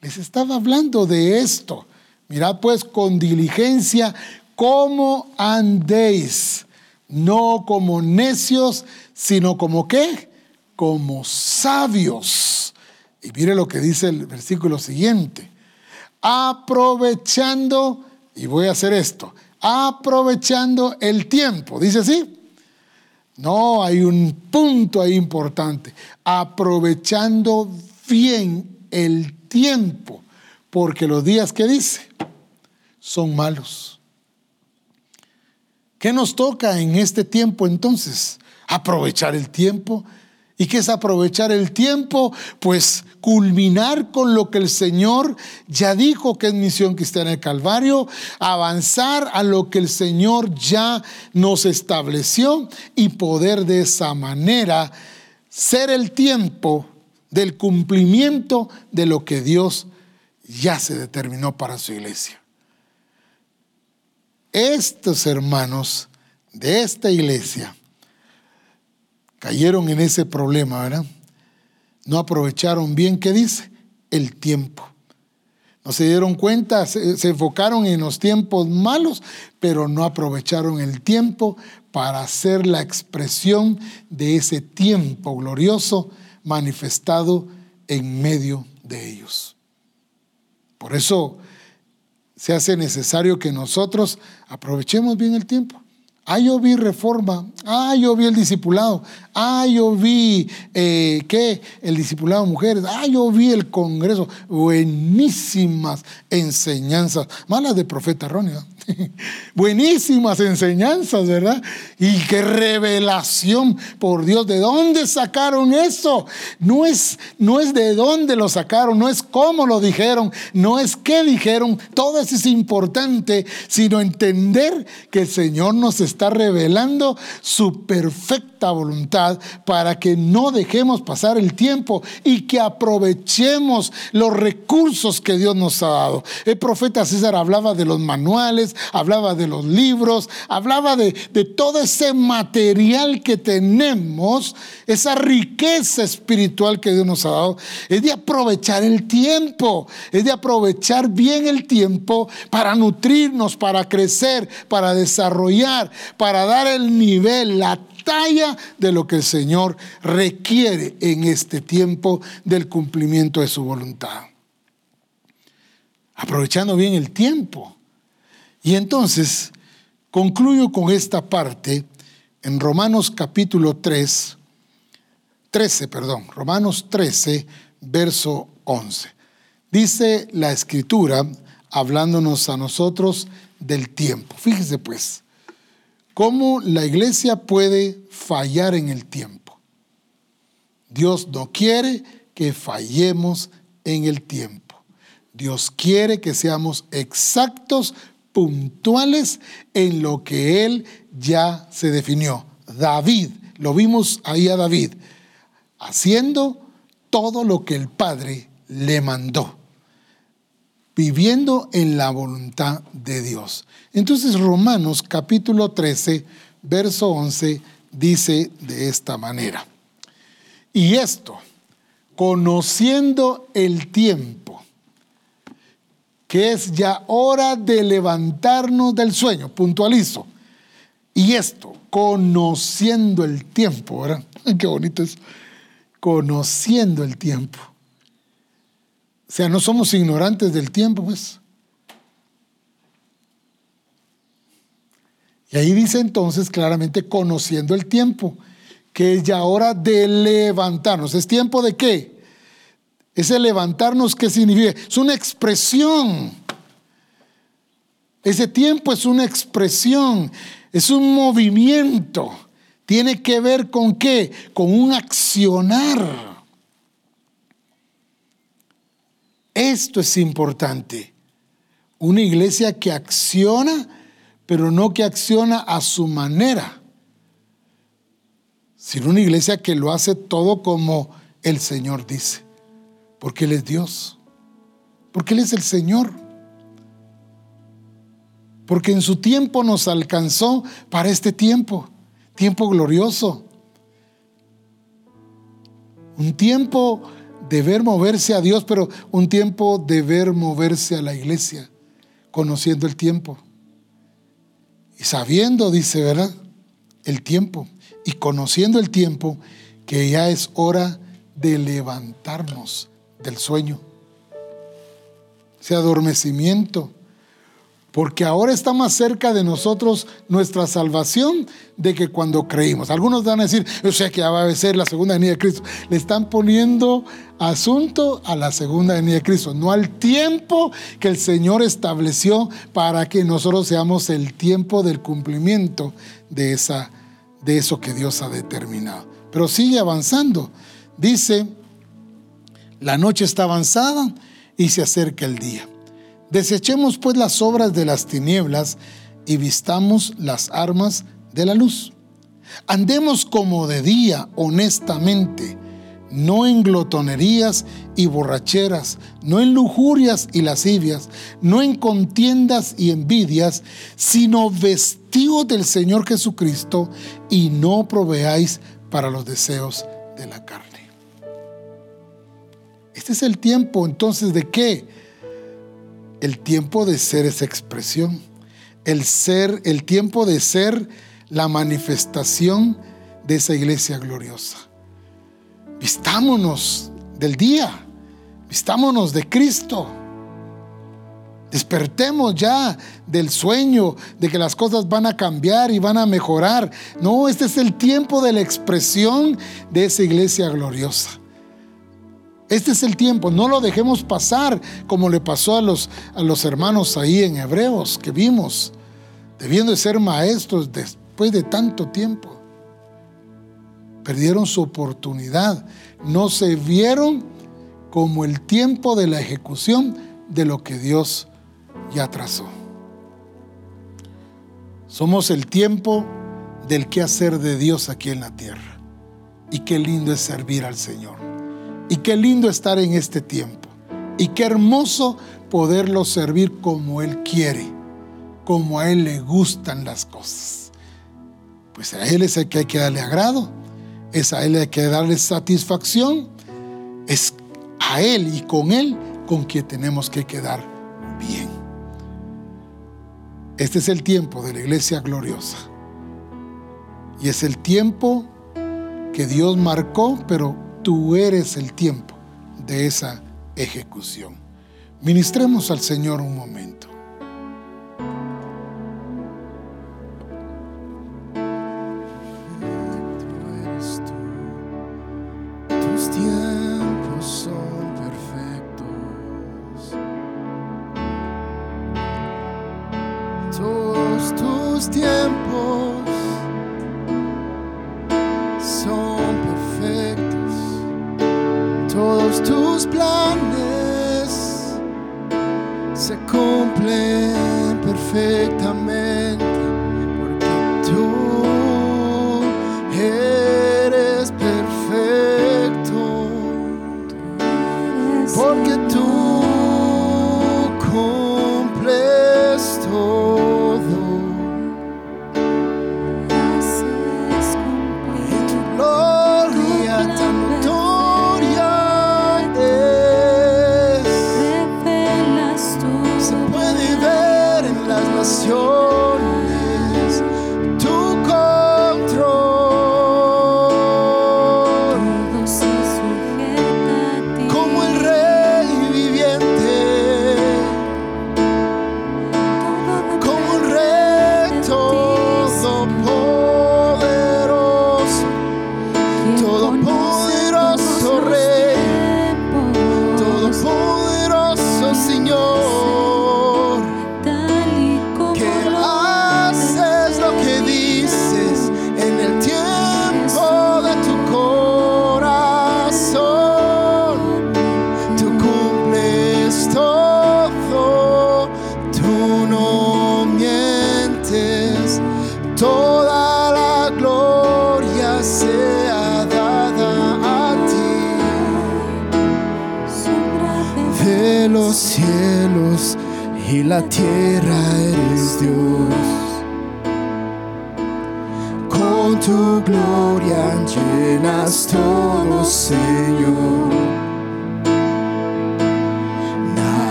les estaba hablando de esto. Mirad pues con diligencia cómo andéis, no como necios, sino como qué? Como sabios. Y mire lo que dice el versículo siguiente. Aprovechando, y voy a hacer esto, aprovechando el tiempo. Dice así. No, hay un punto ahí importante. Aprovechando bien el tiempo, porque los días que dice son malos. ¿Qué nos toca en este tiempo entonces? Aprovechar el tiempo. ¿Y qué es aprovechar el tiempo? Pues culminar con lo que el Señor ya dijo que es misión cristiana del Calvario, avanzar a lo que el Señor ya nos estableció y poder de esa manera ser el tiempo del cumplimiento de lo que Dios ya se determinó para su iglesia. Estos hermanos de esta iglesia cayeron en ese problema, ¿verdad? No aprovecharon bien, ¿qué dice? El tiempo. No se dieron cuenta, se, enfocaron en los tiempos malos, pero no aprovecharon el tiempo para hacer la expresión de ese tiempo glorioso manifestado en medio de ellos. Por eso se hace necesario que nosotros aprovechemos bien el tiempo. Ah, yo vi reforma. Ah, yo vi el discipulado. Ah, yo vi, eh, ¿qué? El discipulado de mujeres. Ah, yo vi el congreso. Buenísimas enseñanzas. Malas de profeta Ronnie. Buenísimas enseñanzas, ¿verdad? Y qué revelación, por Dios, ¿de dónde sacaron eso? No es, no es de dónde lo sacaron, no es cómo lo dijeron, no es qué dijeron, todo eso es importante, sino entender que el Señor nos está revelando su voluntad para que no dejemos pasar el tiempo y que aprovechemos los recursos que Dios nos ha dado. El profeta César hablaba de los manuales, hablaba de los libros, hablaba de, todo ese material que tenemos, esa riqueza espiritual que Dios nos ha dado. Es de aprovechar el tiempo, es de aprovechar bien el tiempo para nutrirnos, para crecer, para desarrollar, para dar el nivel, la de lo que el Señor requiere en este tiempo del cumplimiento de su voluntad. Aprovechando bien el tiempo. Y entonces concluyo con esta parte en Romanos capítulo 3, 13, perdón, Romanos 13, verso 11. Dice la escritura, hablándonos a nosotros del tiempo. Fíjese pues, cómo la iglesia puede fallar en el tiempo. Dios no quiere que fallemos en el tiempo. Dios quiere que seamos exactos puntuales en lo que él ya se definió. David, lo vimos ahí a David, haciendo todo lo que el Padre le mandó, viviendo en la voluntad de Dios. Entonces Romanos capítulo 13, verso 11 dice de esta manera, y esto, conociendo el tiempo, que es ya hora de levantarnos del sueño, puntualizo. Y esto, conociendo el tiempo, ¿verdad? Qué bonito es. conociendo el tiempo. O sea, no somos ignorantes del tiempo, pues. Y ahí dice entonces claramente conociendo el tiempo, que es ya hora de levantarnos. ¿Es tiempo de qué? Ese levantarnos, ¿qué significa? Es una expresión. Ese tiempo es una expresión, es un movimiento. Tiene que ver con qué? Con un accionar. Esto es importante. Una iglesia que acciona pero no que acciona a su manera, sino una iglesia que lo hace todo como el Señor dice, porque Él es Dios, porque Él es el Señor, porque en su tiempo nos alcanzó para este tiempo, tiempo glorioso, un tiempo de ver moverse a Dios, pero un tiempo de ver moverse a la iglesia, conociendo el tiempo. Y sabiendo, dice, ¿verdad? El tiempo. Y conociendo el tiempo, que ya es hora de levantarnos del sueño. Ese adormecimiento. Porque ahora está más cerca de nosotros nuestra salvación de que cuando creímos. Algunos van a decir, yo sé que ya va a ser la segunda venida de Cristo. Le están poniendo asunto a la segunda venida de Cristo, no al tiempo que el Señor estableció para que nosotros seamos el tiempo del cumplimiento de, esa, de eso que Dios ha determinado. Pero sigue avanzando. Dice, la noche está avanzada y se acerca el día. Desechemos pues las obras de las tinieblas y vistamos las armas de la luz. Andemos como de día, honestamente, no en glotonerías y borracheras, no en lujurias y lascivias, no en contiendas y envidias, sino vestidos del Señor Jesucristo y no proveáis para los deseos de la carne. Este es el tiempo entonces de qué? El tiempo de ser esa expresión, el ser, el tiempo de ser la manifestación de esa iglesia gloriosa. Vistámonos del día, vistámonos de Cristo. Despertemos ya del sueño de que las cosas van a cambiar y van a mejorar. No, este es el tiempo de la expresión de esa iglesia gloriosa. Este es el tiempo, no lo dejemos pasar como le pasó a los, a los hermanos ahí en Hebreos que vimos, debiendo de ser maestros después de tanto tiempo. Perdieron su oportunidad, no se vieron como el tiempo de la ejecución de lo que Dios ya trazó. Somos el tiempo del que hacer de Dios aquí en la tierra. Y qué lindo es servir al Señor. Y qué lindo estar en este tiempo. Y qué hermoso poderlo servir como Él quiere, como a Él le gustan las cosas. Pues a Él es el que hay que darle agrado, es a Él hay que darle satisfacción, es a Él y con Él con quien tenemos que quedar bien. Este es el tiempo de la iglesia gloriosa. Y es el tiempo que Dios marcó, pero tú eres el tiempo de esa ejecución. Ministremos al Señor un momento.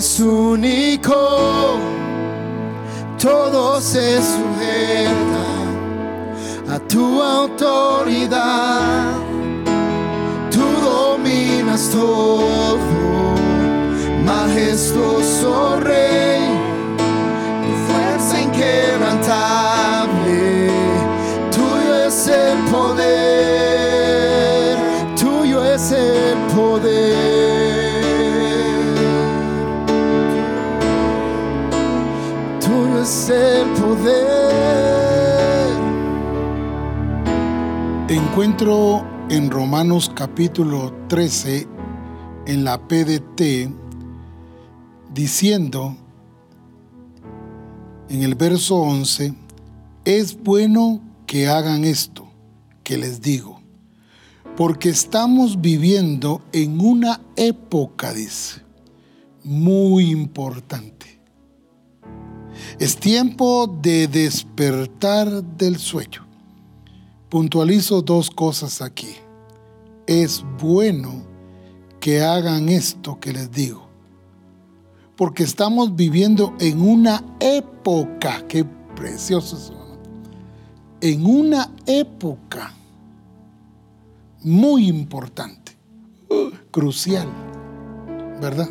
Eres único, todo se sujeta a tu autoridad. Tú dominas todo, majestuoso Rey, tu fuerza inquebrantable, Encuentro en Romanos capítulo 13, en la PDT, diciendo en el verso 11, es bueno que hagan esto que les digo, porque estamos viviendo en una época, dice, muy importante. Es tiempo de despertar del sueño. Puntualizo dos cosas aquí. Es bueno que hagan esto que les digo. Porque estamos viviendo en una época, qué precioso hermano. En una época muy importante, crucial, ¿verdad?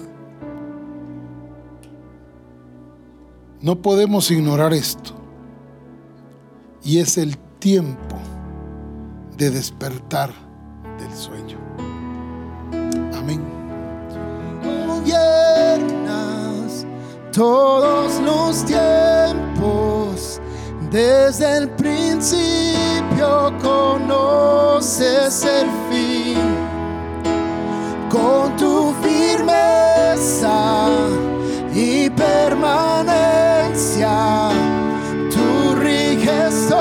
No podemos ignorar esto. Y es el tiempo de despertar del sueño. Amén. gobiernas todos los tiempos, desde el principio conoces el fin, con tu firmeza y permanencia, tú riges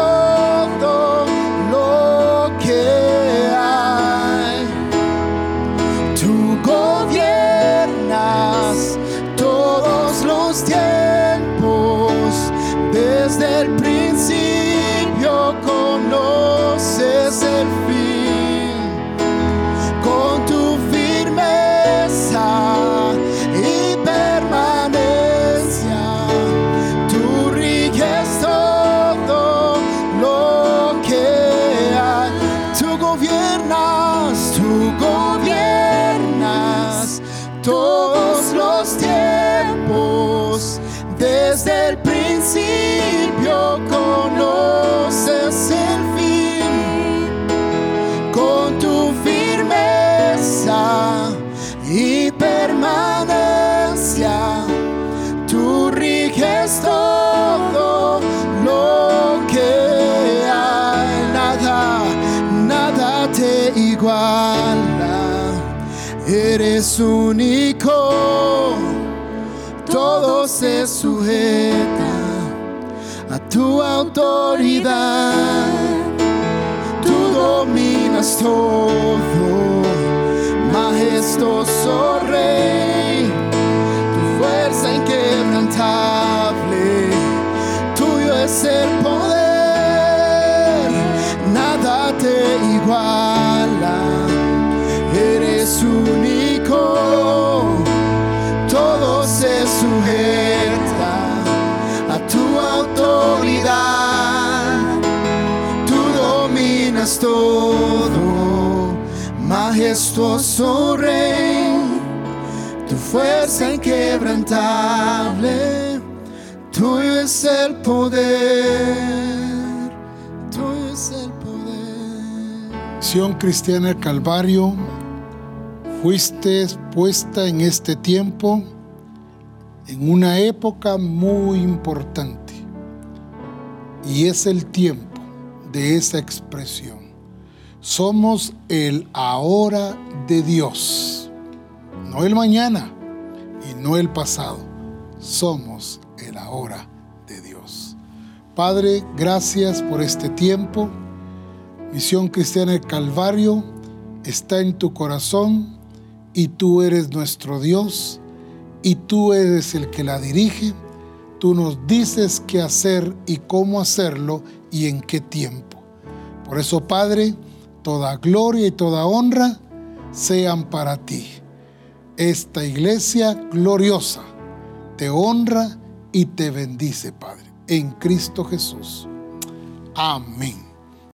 es único, todo se sujeta a tu autoridad. Tú dominas todo, majestuoso rey. Todo, majestuoso Rey, tu fuerza inquebrantable, tuyo es el poder, tuyo es el poder. Misión Cristiana del Calvario, fuiste puesta en este tiempo en una época muy importante y es el tiempo de esa expresión. Somos el ahora de Dios, no el mañana y no el pasado. Somos el ahora de Dios. Padre, gracias por este tiempo. Misión Cristiana del Calvario está en tu corazón y tú eres nuestro Dios y tú eres el que la dirige. Tú nos dices qué hacer y cómo hacerlo y en qué tiempo. Por eso, Padre, toda gloria y toda honra sean para ti. Esta iglesia gloriosa te honra y te bendice, Padre, en Cristo Jesús. Amén.